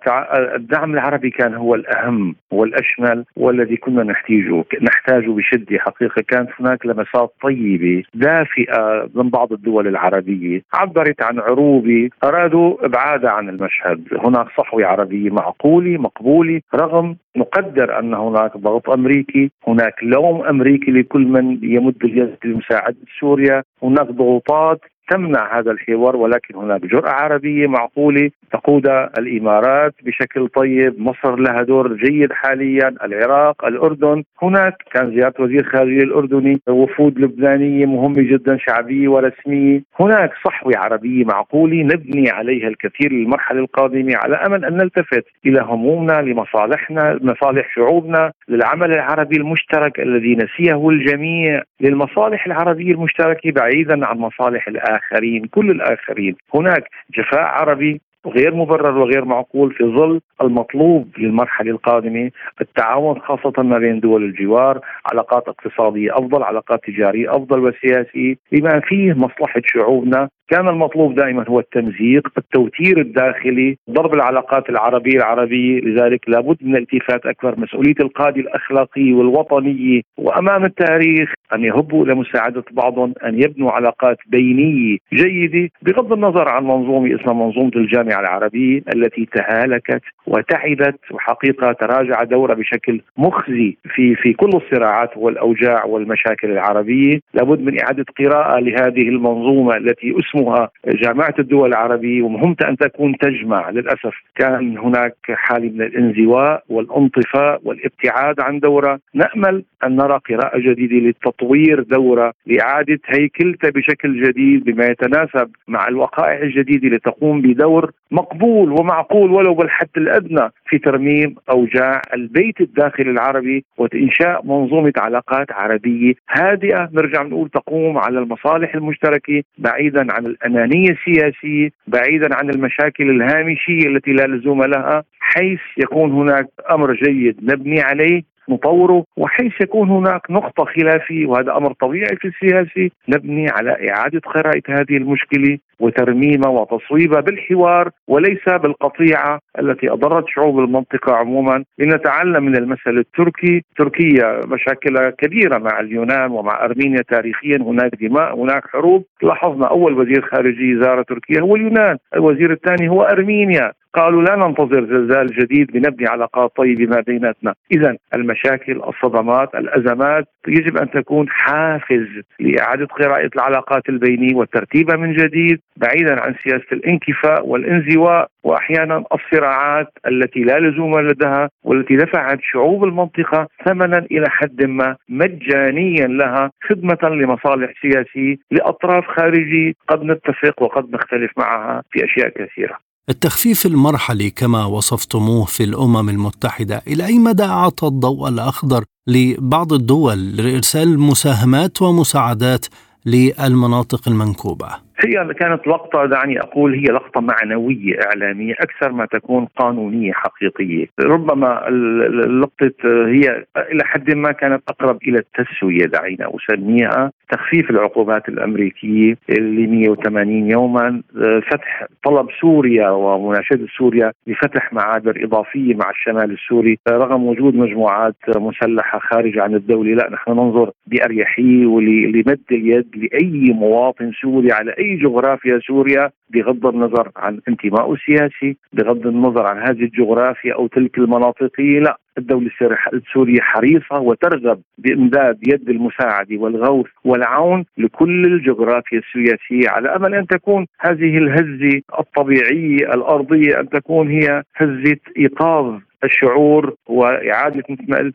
الدعم العربي كان هو الأهم والأشمل والذي كنا نحتاجه نحتاجه بشدة حقيقة. كانت هناك لمسات طيبة دافئة من بعض الدول العربية. عبرت عن عروبه أرادوا إبعادها عن المشهد. هناك صحوة عربية معقولة مقبولة رغم نقدر أن هناك ضغط أمريكي. هناك لوم أمريكي لكل من يمد اليد لمساعدة سوريا. هناك ضغوطات تمنع هذا الحوار ولكن هناك جرأة عربية معقولة تقود الإمارات بشكل طيب. مصر لها دور جيد حاليا. العراق الأردن. هناك كان زيارة وزير الخارجية الأردني وفود لبنانية مهمة جدا شعبية ورسمية. هناك صحوة عربية معقولة نبني عليها الكثير للمرحلة القادمة على أمل أن نلتفت إلى همومنا لمصالحنا مصالح شعوبنا للعمل العربي المشترك الذي نسيه الجميع للمصالح العربية المشتركة بعيدا عن مصالح الآخر الآخرين كل الآخرين. هناك جفاء عربي غير مبرر وغير معقول في ظل المطلوب للمرحلة القادمة التعاون خاصة ما بين دول الجوار، علاقات اقتصادية أفضل، علاقات تجارية أفضل وسياسية. بما فيه مصلحة شعوبنا كان المطلوب دائما هو التمزيق التوتير الداخلي ضرب العلاقات العربية العربية. لذلك لابد من الالتفات أكثر مسؤولية القادة الأخلاقية والوطنية وأمام التاريخ أن يهبوا إلى مساعدة بعضهم أن يبنوا علاقات بينية جيدة بغض النظر عن منظومة اسمها منظومة الجامعة العربية التي تهالكت وتعبت وحقيقة تراجع دورها بشكل مخزي في في كل الصراعات والأوجاع والمشاكل العربية. لابد من إعادة قراءة لهذه المنظومة التي اسمها جامعة الدول العربية ومهمتها أن تكون تجمع. للأسف كان هناك حالة من الانزواء والانطفاء والابتعاد عن دورة. نأمل أن نرى قراءة جديدة لتطوير دورة لإعادة هيكلتها بشكل جديد بما يتناسب مع الوقائع الجديدة لتقوم بدور مقبول ومعقول ولو بالحد الأدنى في ترميم أوجاع البيت الداخلي العربي وإنشاء منظومة علاقات عربية هادئة. نرجع نقول تقوم على المصالح المشتركة بعيدا عن الأنانية السياسية بعيدا عن المشاكل الهامشية التي لا لزوم لها حيث يكون هناك أمر جيد نبني عليه نطوره وحيث يكون هناك نقطة خلافية وهذا أمر طبيعي في السياسي نبني على إعادة قراءة هذه المشكلة. وترميمها وتصويبها بالحوار وليس بالقطيعة التي أضرت شعوب المنطقة عموما. لنتعلم من المثل التركي. تركيا مشاكل كبيرة مع اليونان ومع أرمينيا تاريخيا. هناك دماء هناك حروب. لاحظنا أول وزير خارجية زار تركيا هو اليونان. الوزير الثاني هو أرمينيا. قالوا لا ننتظر زلزال جديد لنبني علاقات طيبة ما بيناتنا. إذا المشاكل الصدمات الأزمات يجب أن تكون حافز لإعادة قراءة العلاقات البينية وترتيبها من جديد. بعيدا عن سياسة الانكفاء والانزواء وأحيانا الصراعات التي لا لزوم لديها والتي دفعت شعوب المنطقة ثمنا إلى حد ما مجانيا لها خدمة لمصالح سياسية لأطراف خارجية قد نتفق وقد نختلف معها في أشياء كثيرة. التخفيف المرحلي كما وصفتموه في الأمم المتحدة إلى أي مدى أعطى الضوء الأخضر لبعض الدول لإرسال مساهمات ومساعدات للمناطق المنكوبة؟ هي كانت لقطة دعني أقول هي لقطة معنوية إعلامية أكثر ما تكون قانونية حقيقية. ربما اللقطة هي إلى حد ما كانت أقرب إلى التسوية دعينا أسميها. تخفيف العقوبات الأمريكية ل 180 يوما فتح طلب سوريا ومناشدة سوريا لفتح معابر إضافية مع الشمال السوري. رغم وجود مجموعات مسلحة خارج عن الدولة لا نحن ننظر بأريحية ولمد اليد لأي مواطن سوري على أي جغرافيا سوريا بغض النظر عن انتمائه السياسي بغض النظر عن هذه الجغرافيا أو تلك المناطقية لا. الدولة السورية حريصة وترغب بإمداد يد المساعدة والغوث والعون لكل الجغرافيا السياسية على أمل أن تكون هذه الهزة الطبيعية الأرضية أن تكون هي هزة إيقاظ الشعور وإعادة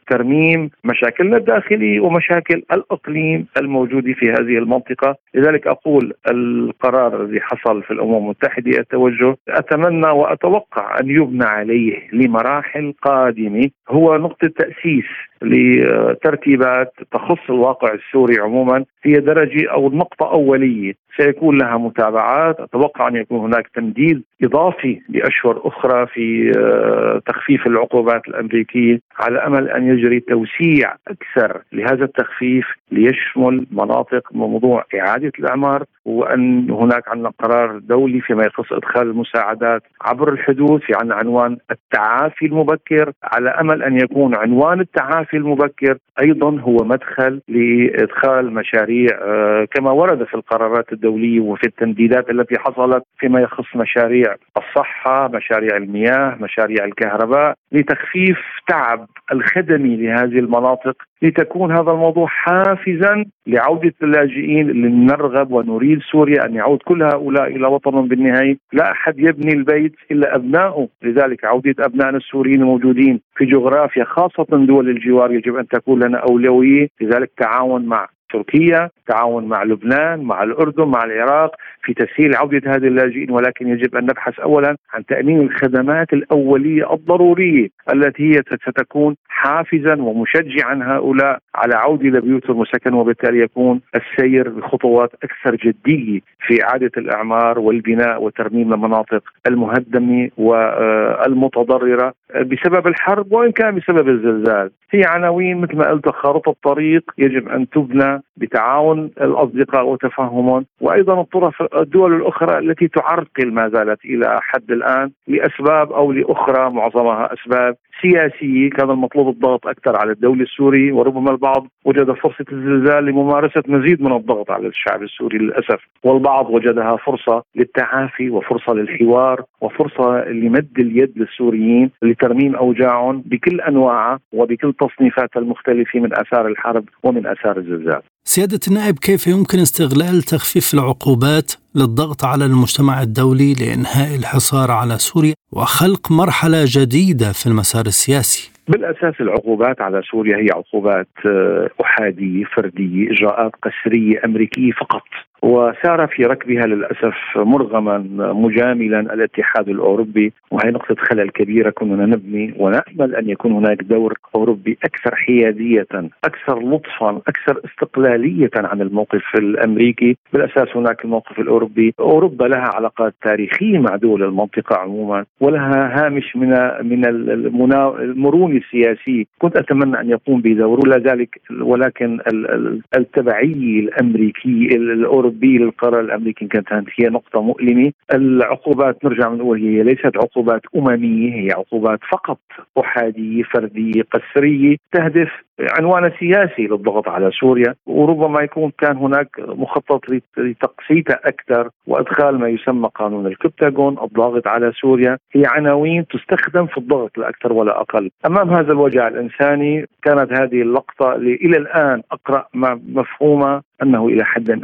ترميم مشاكلنا الداخليه ومشاكل الإقليم الموجود في هذه المنطقة، لذلك أقول القرار الذي حصل في الأمم المتحدة التوجه أتمنى وأتوقع أن يبنى عليه لمراحل قادمة هو نقطة تأسيس لترتيبات تخص الواقع السوري عموما هي درجة أو نقطة أولية سيكون لها متابعات. أتوقع أن يكون هناك تمديد إضافي لأشهر أخرى في آه، تخفيف العقوبات الأمريكية على أمل أن يجري توسيع أكثر لهذا التخفيف ليشمل مناطق موضوع إعادة الإعمار وأن هناك عندنا قرار دولي فيما يخص إدخال المساعدات عبر الحدود في عندنا عنوان التعافي المبكر. على أمل أن يكون عنوان التعافي المبكر أيضا هو مدخل لإدخال مشاريع آه، كما ورد في القرارات الدوليه وفي التمديدات التي حصلت فيما يخص مشاريع الصحة، مشاريع المياه، مشاريع الكهرباء لتخفيف تعب الخدمي لهذه المناطق لتكون هذا الموضوع حافزا لعودة اللاجئين اللي نرغب ونريد سوريا أن يعود كل هؤلاء إلى وطنهم بالنهاية. لا أحد يبني البيت إلا أبنائه لذلك عودة أبنائنا السوريين الموجودين في جغرافيا خاصة دول الجوار يجب أن تكون لنا أولوية. لذلك تعاون مع تركيا تعاون مع لبنان مع الأردن مع العراق في تسهيل عودة هذه اللاجئين ولكن يجب أن نبحث أولا عن تأمين الخدمات الأولية الضرورية التي هي ستكون حافزا ومشجعا هؤلاء على عودة إلى بيوتهم وسكن وبالتالي يكون السير بخطوات أكثر جدية في إعادة الإعمار والبناء وترميم المناطق المهدمة والمتضررة بسبب الحرب وإن كان بسبب الزلزال. هي عناوين مثل ما قلت خارطة طريق يجب أن تبنى بتعاون الأصدقاء وتفاهمهم. وأيضا الطرف الدول الأخرى التي تعرقل ما زالت إلى حد الآن لأسباب أو لأخرى معظمها أسباب سياسية كان المطلوب الضغط أكثر على الدولة السورية وربما البعض وجد فرصة الزلزال لممارسة مزيد من الضغط على الشعب السوري للأسف. والبعض وجدها فرصة للتعافي وفرصة للحوار وفرصة لمد اليد للسوريين لترميم أوجاعهم بكل أنواعها وبكل تصنيفاتها المختلفة من آثار الحرب ومن آثار الزلزال. سيادة النائب كيف يمكن استغلال تخفيف العقوبات للضغط على المجتمع الدولي لإنهاء الحصار على سوريا وخلق مرحلة جديدة في المسار السياسي؟ بالأساس العقوبات على سوريا هي عقوبات آه، احاديه فرديه إجراءات قسرية أمريكية فقط. وسار في ركبها للأسف مرغما مجاملا الاتحاد الأوروبي. وهي نقطة خلل كبيرة كنا نبني. ونأمل أن يكون هناك دور أوروبي أكثر حيادية، أكثر لطفا، أكثر استقلالية عن الموقف الأمريكي، بالأساس هناك الموقف الأوروبي، أوروبا لها علاقات تاريخية مع دول المنطقة عموما. ولها هامش من من المرونة السياسيه، كنت أتمنى أن يقوم بدور ولا ذلك ولكن التبعيه الامريكيه الاوروبيه الأوروبي للقرار الامريكي كانت هي نقطة مؤلمة، العقوبات نرجع نقول هي ليست عقوبات أممية هي عقوبات فقط احاديه فردية قسرية تهدف عنوان سياسي للضغط على سوريا. وربما يكون كان هناك مخطط لتقسيتها أكثر وأدخال ما يسمى قانون الكبتاغون الضاغط على سوريا. هي عناوين تستخدم في الضغط لا أكثر ولا أقل. أمام هذا الوجع الإنساني كانت هذه اللقطة إلى الآن أقرأ مفهومة أنه إلى حد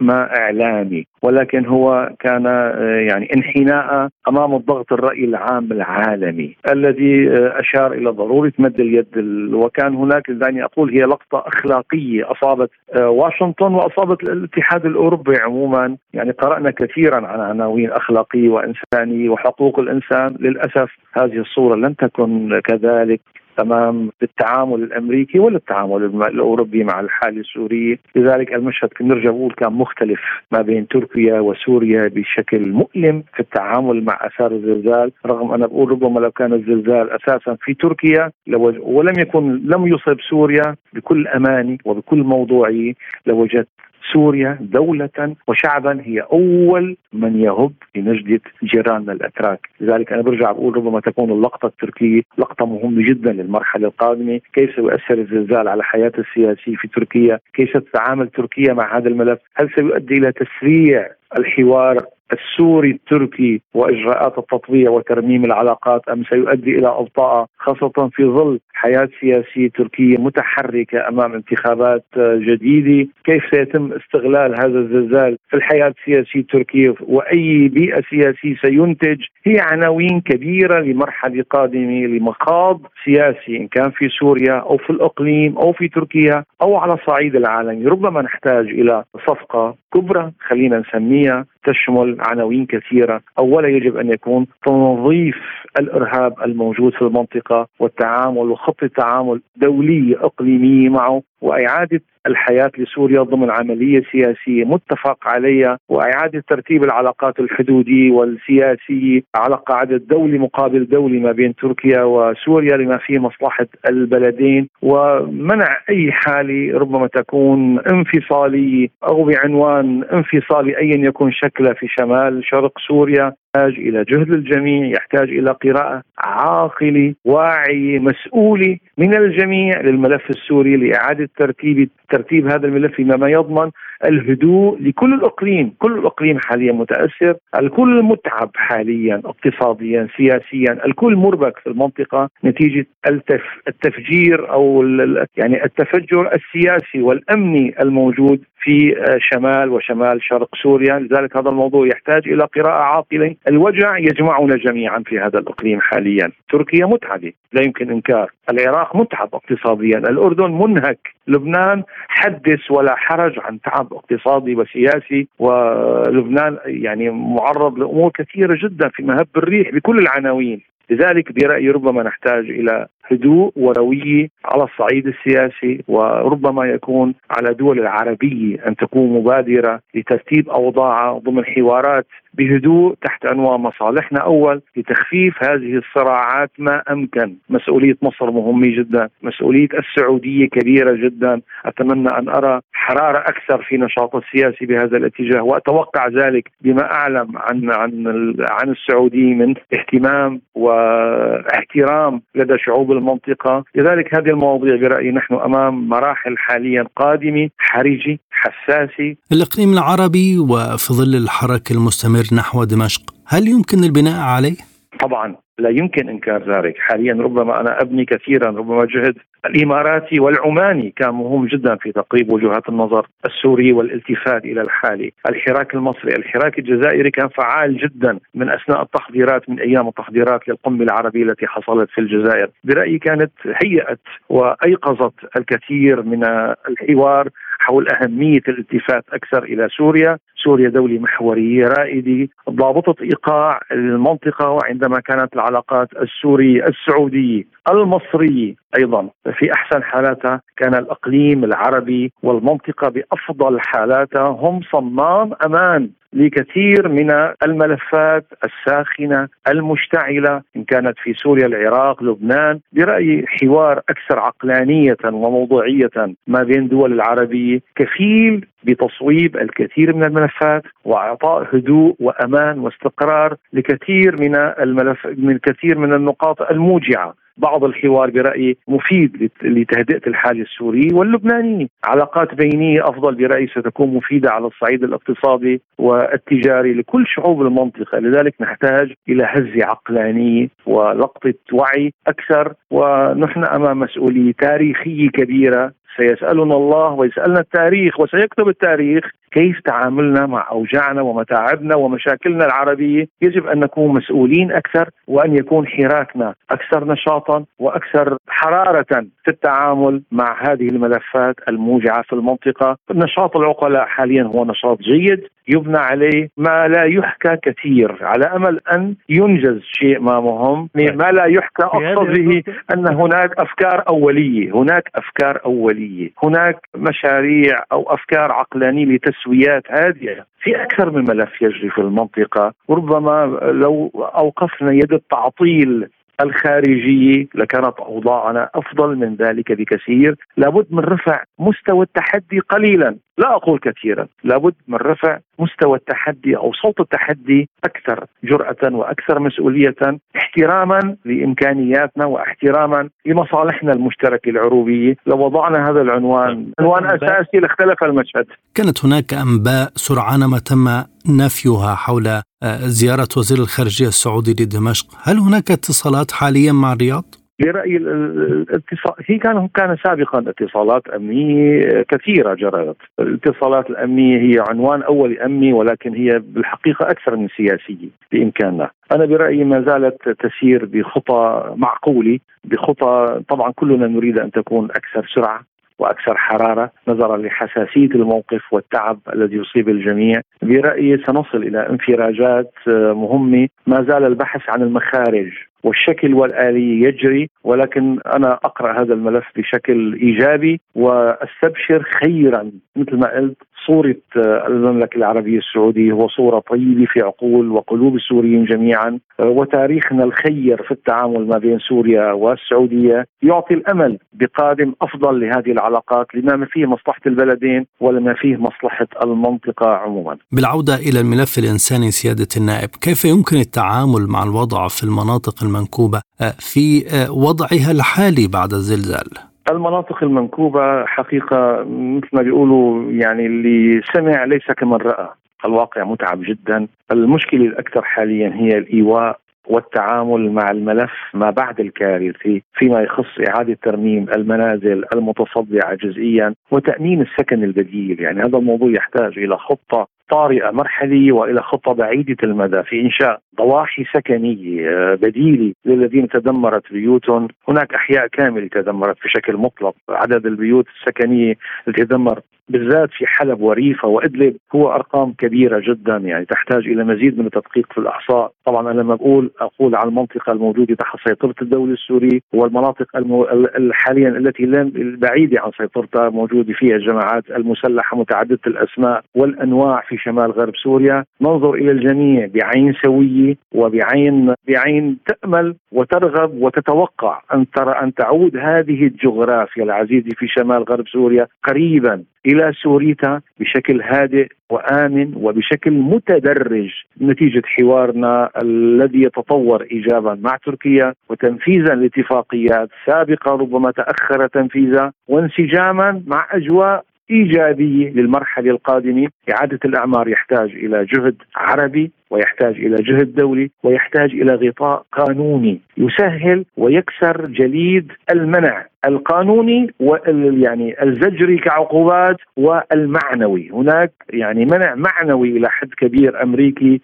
ما إعلامي ولكن هو كان آه، يعني انحناء أمام الضغط الرأي العام العالمي الذي آه، أشار إلى ضرورة مد اليد وكان هناك دعني أقول هي لقطة أخلاقية أصابت آه، واشنطن وأصابت الاتحاد الأوروبي عموما. يعني قرأنا كثيرا عن عناوين أخلاقية وإنسانية وحقوق الإنسان. للأسف هذه الصورة لم تكن كذلك. تمام بالتعامل الأمريكي ولا التعامل الأوروبي مع الحاله السوريه، لذلك المشهد نرجع نقول كان مختلف ما بين تركيا وسوريا بشكل مؤلم في التعامل مع آثار الزلزال، رغم أنا بقول ربما لو كان الزلزال أساسا في تركيا ولم يكن لم يصب سوريا بكل امانه وبكل موضوعيه لوجدت سوريا دولة وشعبا هي أول من يهب لنجدة جيراننا الأتراك. لذلك أنا برجع بقول ربما تكون اللقطة التركية لقطة مهمة جدا للمرحلة القادمة. كيف سيؤثر الزلزال على حياة السياسية في تركيا؟ كيف ستتعامل تركيا مع هذا الملف؟ هل سيؤدي إلى تسريع الحوار السوري التركي وإجراءات التطبيع وترميم العلاقات أم سيؤدي إلى أبطاء خاصة في ظل حياة سياسية تركية متحركة أمام انتخابات جديدة، كيف سيتم استغلال هذا الزلزال في الحياة السياسية التركية؟ وأي بيئة سياسية سينتج؟ هي عناوين كبيرة لمرحلة قادمة لمخاض سياسي إن كان في سوريا أو في الإقليم أو في تركيا أو على الصعيد العالمي، ربما نحتاج إلى صفقة كبرى خلينا نسميها تشمل عناوين كثيرة، أولا يجب أن يكون تنظيف الإرهاب الموجود في المنطقة والتعامل وخطه تعامل دوليه اقليميه معه. وإعادة الحياة لسوريا ضمن عملية سياسية متفق عليها وإعادة ترتيب العلاقات الحدوديه والسياسيه على قاعدة دولي مقابل دولي ما بين تركيا وسوريا لما فيه مصلحة البلدين. ومنع أي حالة ربما تكون انفصالية أو بعنوان انفصالي ايا يكن شكلها في شمال شرق سوريا. يحتاج إلى جهد الجميع، يحتاج إلى قراءة عاقله، واعيه، مسؤوله من الجميع للملف السوري لإعادة ترتيب ترتيب هذا الملف فيما يضمن الهدوء لكل الأقليم، كل الأقليم حاليا متأثر، الكل متعب حاليا اقتصاديا، سياسيا، الكل مربك في المنطقة نتيجة التف التفجير أو يعني التفجر السياسي والأمني الموجود في شمال وشمال شرق سوريا، لذلك هذا الموضوع يحتاج إلى قراءة عاقلة، الوجع يجمعنا جميعا في هذا الأقليم حاليا، تركيا متعبة، لا يمكن إنكار، العراق متعب اقتصاديا، الأردن منهك، لبنان حدث ولا حرج عن تعب اقتصادي وسياسي ولبنان يعني معرض لأمور كثيرة جدا في مهب الريح بكل العناوين. لذلك برأيي ربما نحتاج إلى هدوء ورويه على الصعيد السياسي وربما يكون على دول العربية أن تكون مبادرة لترتيب اوضاعها ضمن حوارات بهدوء تحت عنوان مصالحنا أول لتخفيف هذه الصراعات ما أمكن، مسؤولية مصر مهمة جدا، مسؤولية السعودية كبيرة جدا، أتمنى أن أرى حرارة أكثر في نشاط السياسي بهذا الاتجاه وأتوقع ذلك بما أعلم عن عن عن السعوديه من اهتمام واحترام لدى شعوب المنطقة، لذلك هذه المواضيع برأيي نحن أمام مراحل حاليا قادمة حرجة حساسة. الإقليم العربي وفي ظل الحركة المستمر نحو دمشق، هل يمكن البناء عليه؟ طبعا لا يمكن إنكار ذلك، حاليا ربما أنا أبني كثيرا ربما جهد الإماراتي والعماني كان مهم جدا في تقريب وجهات النظر السوري والالتفات إلى الحالي، الحراك المصري، الحراك الجزائري كان فعال جدا من أثناء التحضيرات من أيام التحضيرات للقمه العربيه التي حصلت في الجزائر، برأيي كانت هيأت وأيقظت الكثير من الحوار حول أهمية الالتفات أكثر إلى سوريا. سوريا دولة محورية رائدة ضابطة إيقاع المنطقة وعندما كانت العلاقات السورية السعودية المصرية أيضا. في أحسن حالاتها كان الإقليم العربي والمنطقة بأفضل حالاتها. هم صمام أمان لكثير من الملفات الساخنة المشتعلة إن كانت في سوريا العراق لبنان برأيي حوار أكثر عقلانية وموضوعية ما بين دول العربية. كفيل بتصويب الكثير من الملفات وإعطاء هدوء وأمان واستقرار لكثير من الملف من كثير من النقاط الموجعة. بعض الحوار برأيي مفيد لتهدئة الحالة السورية واللبنانيه، علاقات بينية أفضل برأيي ستكون مفيدة على الصعيد الاقتصادي والتجاري لكل شعوب المنطقة، لذلك نحتاج إلى هزه عقلانيه ولقطة وعي أكثر ونحن أمام مسؤولية تاريخية كبيرة. سيسألنا الله ويسألنا التاريخ وسيكتب التاريخ كيف تعاملنا مع أوجاعنا ومتاعبنا ومشاكلنا العربية. يجب أن نكون مسؤولين أكثر وأن يكون حراكنا أكثر نشاطا وأكثر حرارة في التعامل مع هذه الملفات الموجعة في المنطقة. نشاط العقلاء حاليا هو نشاط جيد يبنى عليه ما لا يحكى كثير. على أمل أن ينجز شيء ما مهم ما لا يحكى اقصد به أن هناك أفكار أولية هناك أفكار أولية هناك مشاريع أو أفكار عقلانية لتسويات هادئة في أكثر من ملف يجري في المنطقة. ربما لو أوقفنا يد التعطيل الخارجية لكانت أوضاعنا أفضل من ذلك بكثير. لابد من رفع مستوى التحدي قليلا. لا أقول كثيرا. لابد من رفع مستوى التحدي أو صوت التحدي أكثر جرأة وأكثر مسؤولية احتراما لإمكانياتنا واحتراما لمصالحنا المشتركة العروبية. لو وضعنا هذا العنوان عنوان أساسي لاختلف المشهد. كانت هناك أنباء سرعان ما تم نفيها حول آه، زيارة وزير الخارجية السعودي لدمشق. هل هناك اتصالات حاليا مع الرياض؟ برايي الاتصال. هي كان كان سابقا اتصالات أمنية كثيرة جرت، الاتصالات الأمنية هي عنوان اولي أمني ولكن هي بالحقيقة أكثر من سياسية بإمكاننا، أنا برأيي ما زالت تسير بخطى معقولة، بخطى طبعا كلنا نريد أن تكون أكثر سرعة وأكثر حرارة نظرا لحساسية الموقف والتعب الذي يصيب الجميع. برأيي سنصل إلى انفراجات مهمة. ما زال البحث عن المخارج والشكل والآلية يجري ولكن أنا أقرأ هذا الملف بشكل إيجابي وأستبشر خيرا. مثل ما قلت صورة المملكة العربية السعودية هو صورة طيبة في عقول وقلوب السوريين جميعا. وتاريخنا الخير في التعامل ما بين سوريا والسعودية يعطي الأمل بقادم أفضل لهذه العلاقات لما فيه مصلحة البلدين ولما فيه مصلحة المنطقة عموما. بالعودة إلى الملف الإنساني سيادة النائب كيف يمكن التعامل مع الوضع في المناطق المنكوبة آه، في آه، وضعها الحالي بعد الزلزال. المناطق المنكوبة حقيقة مثل ما بيقولوا يعني اللي سمع ليس كمن رأى. الواقع متعب جدا. المشكلة الأكثر حاليا هي الإيواء والتعامل مع الملف ما بعد الكارثة فيما يخص إعادة ترميم المنازل المتصدعة جزئيا وتأمين السكن البديل. يعني هذا الموضوع يحتاج إلى خطة طارئة مرحلية وإلى خطة بعيدة المدى في إنشاء ضواحي سكنية آه، بديلة للذين تدمرت بيوتهم. هناك أحياء كاملة تدمرت بشكل مطلق. عدد البيوت السكنية التي تدمر بالذات في حلب وريفة وإدلب هو أرقام كبيرة جدا يعني تحتاج إلى مزيد من التدقيق في الأحصاء. طبعا أنا لما بقول أقول على المنطقة الموجودة تحت سيطرة الدولة السورية والمناطق المو... حاليا التي لم بعيدة عن سيطرتها موجودة فيها الجماعات المسلحة متعددة الأسماء والأنواع في شمال غرب سوريا. ننظر إلى الجميع بعين سوية وبعين بعين تأمل وترغب وتتوقع أن ترى أن تعود هذه الجغرافيا العزيزة في شمال غرب سوريا قريبا إلى سوريتا بشكل هادئ وآمن وبشكل متدرج نتيجة حوارنا الذي يتطور ايجابا مع تركيا وتنفيذا لاتفاقيات سابقة ربما تأخر تنفيذها وانسجاما مع أجواء إيجابية للمرحلة القادمة، إعادة الأعمار يحتاج إلى جهد عربي ويحتاج إلى جهد دولي ويحتاج إلى غطاء قانوني يسهل ويكسر جليد المنع القانوني يعني الزجري كعقوبات والمعنوي، هناك يعني منع معنوي إلى حد كبير أمريكي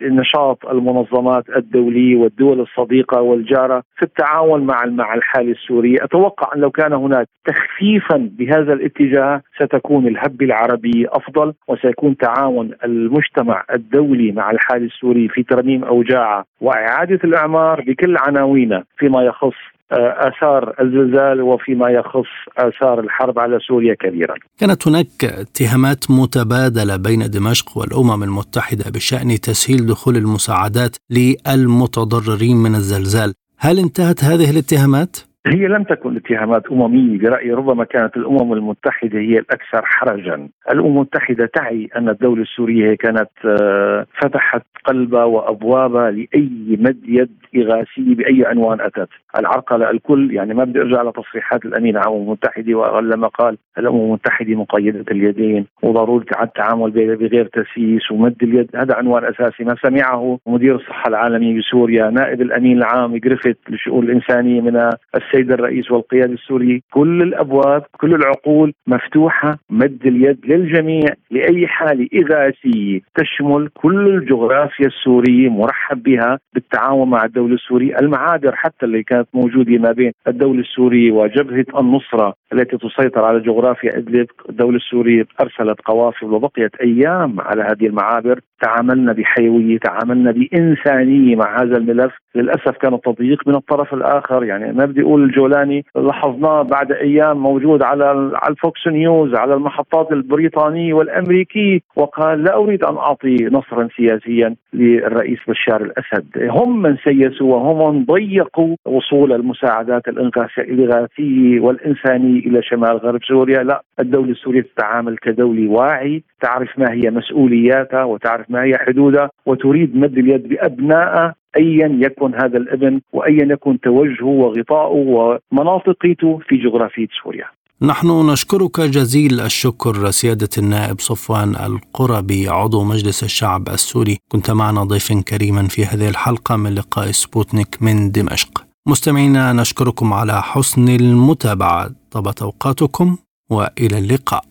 لنشاط المنظمات الدولية والدول الصديقة والجارة في التعاون مع مع الحاله السوريه، أتوقع أن لو كان هناك تخفيفا بهذا الاتجاه ستكون الهبه العربيه أفضل وسيكون تعاون المجتمع الدولي مع الحال السوري في ترميم اوجاعه وإعادة الإعمار بكل عناوينه فيما يخص آه، آثار الزلزال وفيما يخص آثار الحرب على سوريا كبيرا. كانت هناك اتهامات متبادلة بين دمشق والأمم المتحدة بشأن تسهيل دخول المساعدات للمتضررين من الزلزال، هل انتهت هذه الاتهامات؟ هي لم تكن اتهامات أممية برأيي ربما كانت الأمم المتحدة هي الأكثر حرجا، الأمم المتحدة تعي أن الدولة السورية كانت آه، فتحت قلبها وأبوابها لأي مد يد إغاثية بأي عنوان أتت، العرقلة الكل يعني ما بدي أرجع لتصريحات الأمين العام المتحدة لما قال الأمم المتحدة مقيدة اليدين وضرورة التعامل بغير تسييس ومد اليد هذا عنوان أساسي ما سمعه مدير الصحة العالمي بسوريا، نائب الأمين العام جريفيث للشؤون الإنسانية من السيد الرئيس والقيادة السورية كل الأبواب كل العقول مفتوحة مد اليد للجميع لأي حالة إغاثية تشمل كل الجغرافيا السورية مرحب بها بالتعاون مع الدولة السورية المعابر حتى اللي كانت موجودة ما بين الدولة السورية وجبهة النصرة التي تسيطر على جغرافيا إدلب. الدولة السورية أرسلت قوافل وبقيت أيام على هذه المعابر. تعاملنا بحيوية تعاملنا بإنسانية مع هذا الملف. للأسف كان التضييق من الطرف الآخر. يعني ما بدي أقول الجولاني لاحظناه بعد أيام موجود على على ال Fox News على المحطات البريطانيه والامريكيه وقال لا أريد أن أعطي نصرا سياسيا للرئيس بشار الأسد. هم من سيسوا وهم من ضيقوا وصول المساعدات الاغاثيه والانسانيه إلى شمال غرب سوريا. لا الدولة السورية تتعامل كدولة واعي تعرف ما هي مسؤولياتها وتعرف ما هي حدودها وتريد مد اليد لأبنائها ايا يكن هذا الإبن وايا يكن توجهه وغطاؤه ومناطقيته في جغرافية سوريا. نحن نشكرك جزيل الشكر سيادة النائب صفوان القربي عضو مجلس الشعب السوري. كنت معنا ضيفا كريما في هذه الحلقة من لقاء سبوتنيك من دمشق. مستمعينا نشكركم على حسن المتابعة. طابت أوقاتكم وإلى اللقاء.